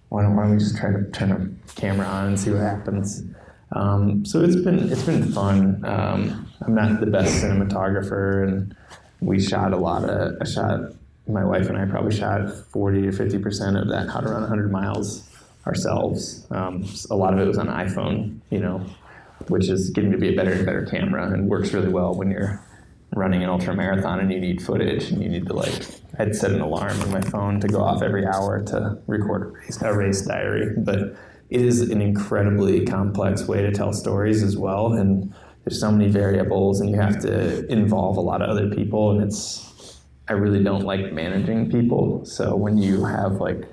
why don't, why don't we just try to turn a camera on and see what happens? Um, so it's been it's been fun. Um, I'm not the best cinematographer, and we shot a lot of. I shot my wife and I probably shot 40 to 50 percent of that How to Run 100 Miles ourselves. Um, a lot of it was on iPhone, you know, which is getting to be a better and better camera and works really well when you're running an ultra marathon and you need footage and you need to like I'd set an alarm on my phone to go off every hour to record a race, a race diary, but it is an incredibly complex way to tell stories as well and there's so many variables and you have to involve a lot of other people and it's I really don't like managing people. So when you have like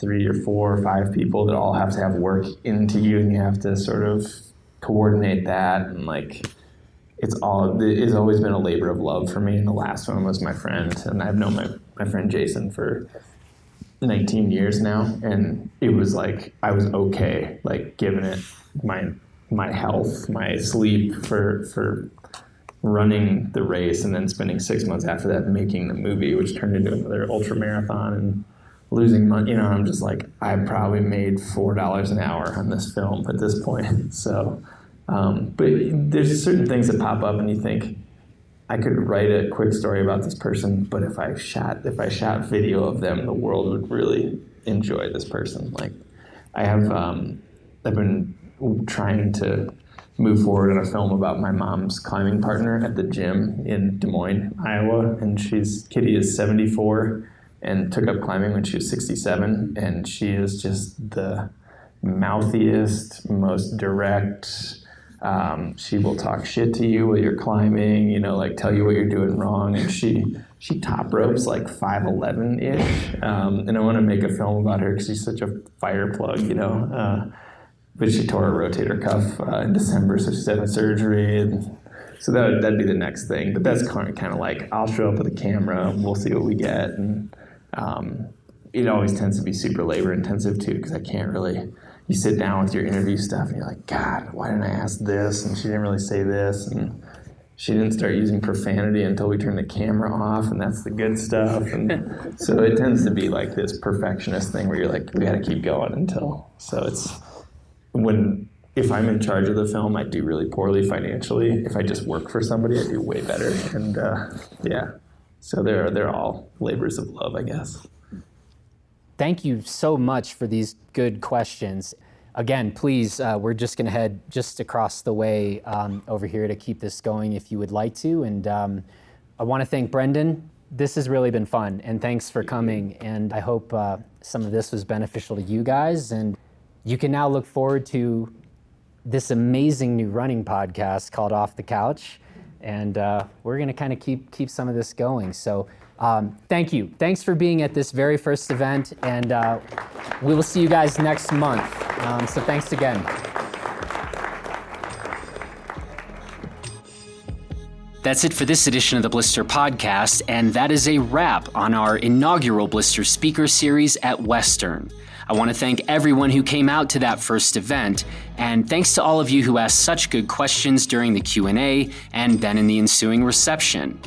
three or four or five people that all have to have work into you and you have to sort of coordinate that and like it's all it's always been a labor of love for me. And the last one was my friend and i've known my, my friend jason for 19 years now and it was like i was okay like giving it my my health my sleep for for running the race and then spending six months after that making the movie which turned into another ultra marathon and losing money. You know, I'm just like, I probably made four dollars an hour on this film at this point. So, um, but there's certain things that pop up, and you think, I could write a quick story about this person, but if I shot if I shot video of them, the world would really enjoy this person. Like, I have um, I've been trying to move forward on a film about my mom's climbing partner at the gym in Des Moines, Iowa, and she's Kitty is 74 and took up climbing when she was 67 and she is just the mouthiest most direct um, she will talk shit to you while you're climbing you know like tell you what you're doing wrong and she she top ropes like 5'11 ish um, and i want to make a film about her because she's such a fire plug you know uh, but she tore a rotator cuff uh, in december so she's having surgery and so that, that'd be the next thing but that's kind of, kind of like i'll show up with a camera we'll see what we get and um, it always tends to be super labor intensive too because I can't really. You sit down with your interview stuff and you're like, God, why didn't I ask this? And she didn't really say this, and she didn't start using profanity until we turned the camera off, and that's the good stuff. And so it tends to be like this perfectionist thing where you're like, we got to keep going until. So it's when if I'm in charge of the film, I do really poorly financially. If I just work for somebody, I do way better. And uh, yeah, so they're they're all labors of love, I guess. Thank you so much for these good questions. Again, please, uh, we're just going to head just across the way um, over here to keep this going if you would like to. And um, I want to thank Brendan. This has really been fun, and thanks for coming. And I hope uh, some of this was beneficial to you guys. And you can now look forward to this amazing new running podcast called Off the Couch and uh, we're going to kind of keep keep some of this going. So um, thank you. Thanks for being at this very first event, and uh, we will see you guys next month. Um, so thanks again. That's it for this edition of the Blister Podcast, and that is a wrap on our inaugural Blister Speaker Series at Western. I want to thank everyone who came out to that first event, and thanks to all of you who asked such good questions during the Q&A and then in the ensuing reception.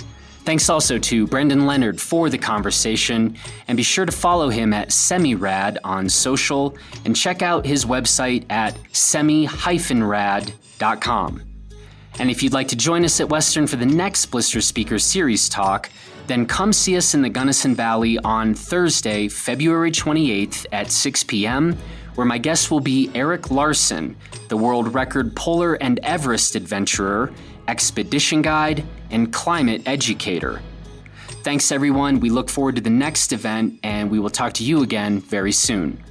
Thanks also to Brendan Leonard for the conversation, and be sure to follow him at SemiRad on social and check out his website at semi-rad.com. And if you'd like to join us at Western for the next Blister Speaker Series talk, then come see us in the Gunnison Valley on Thursday, February 28th at 6 p.m., where my guest will be Eric Larsen, the world record polar and Everest adventurer, expedition guide, and climate educator. Thanks, everyone. We look forward to the next event, and we will talk to you again very soon.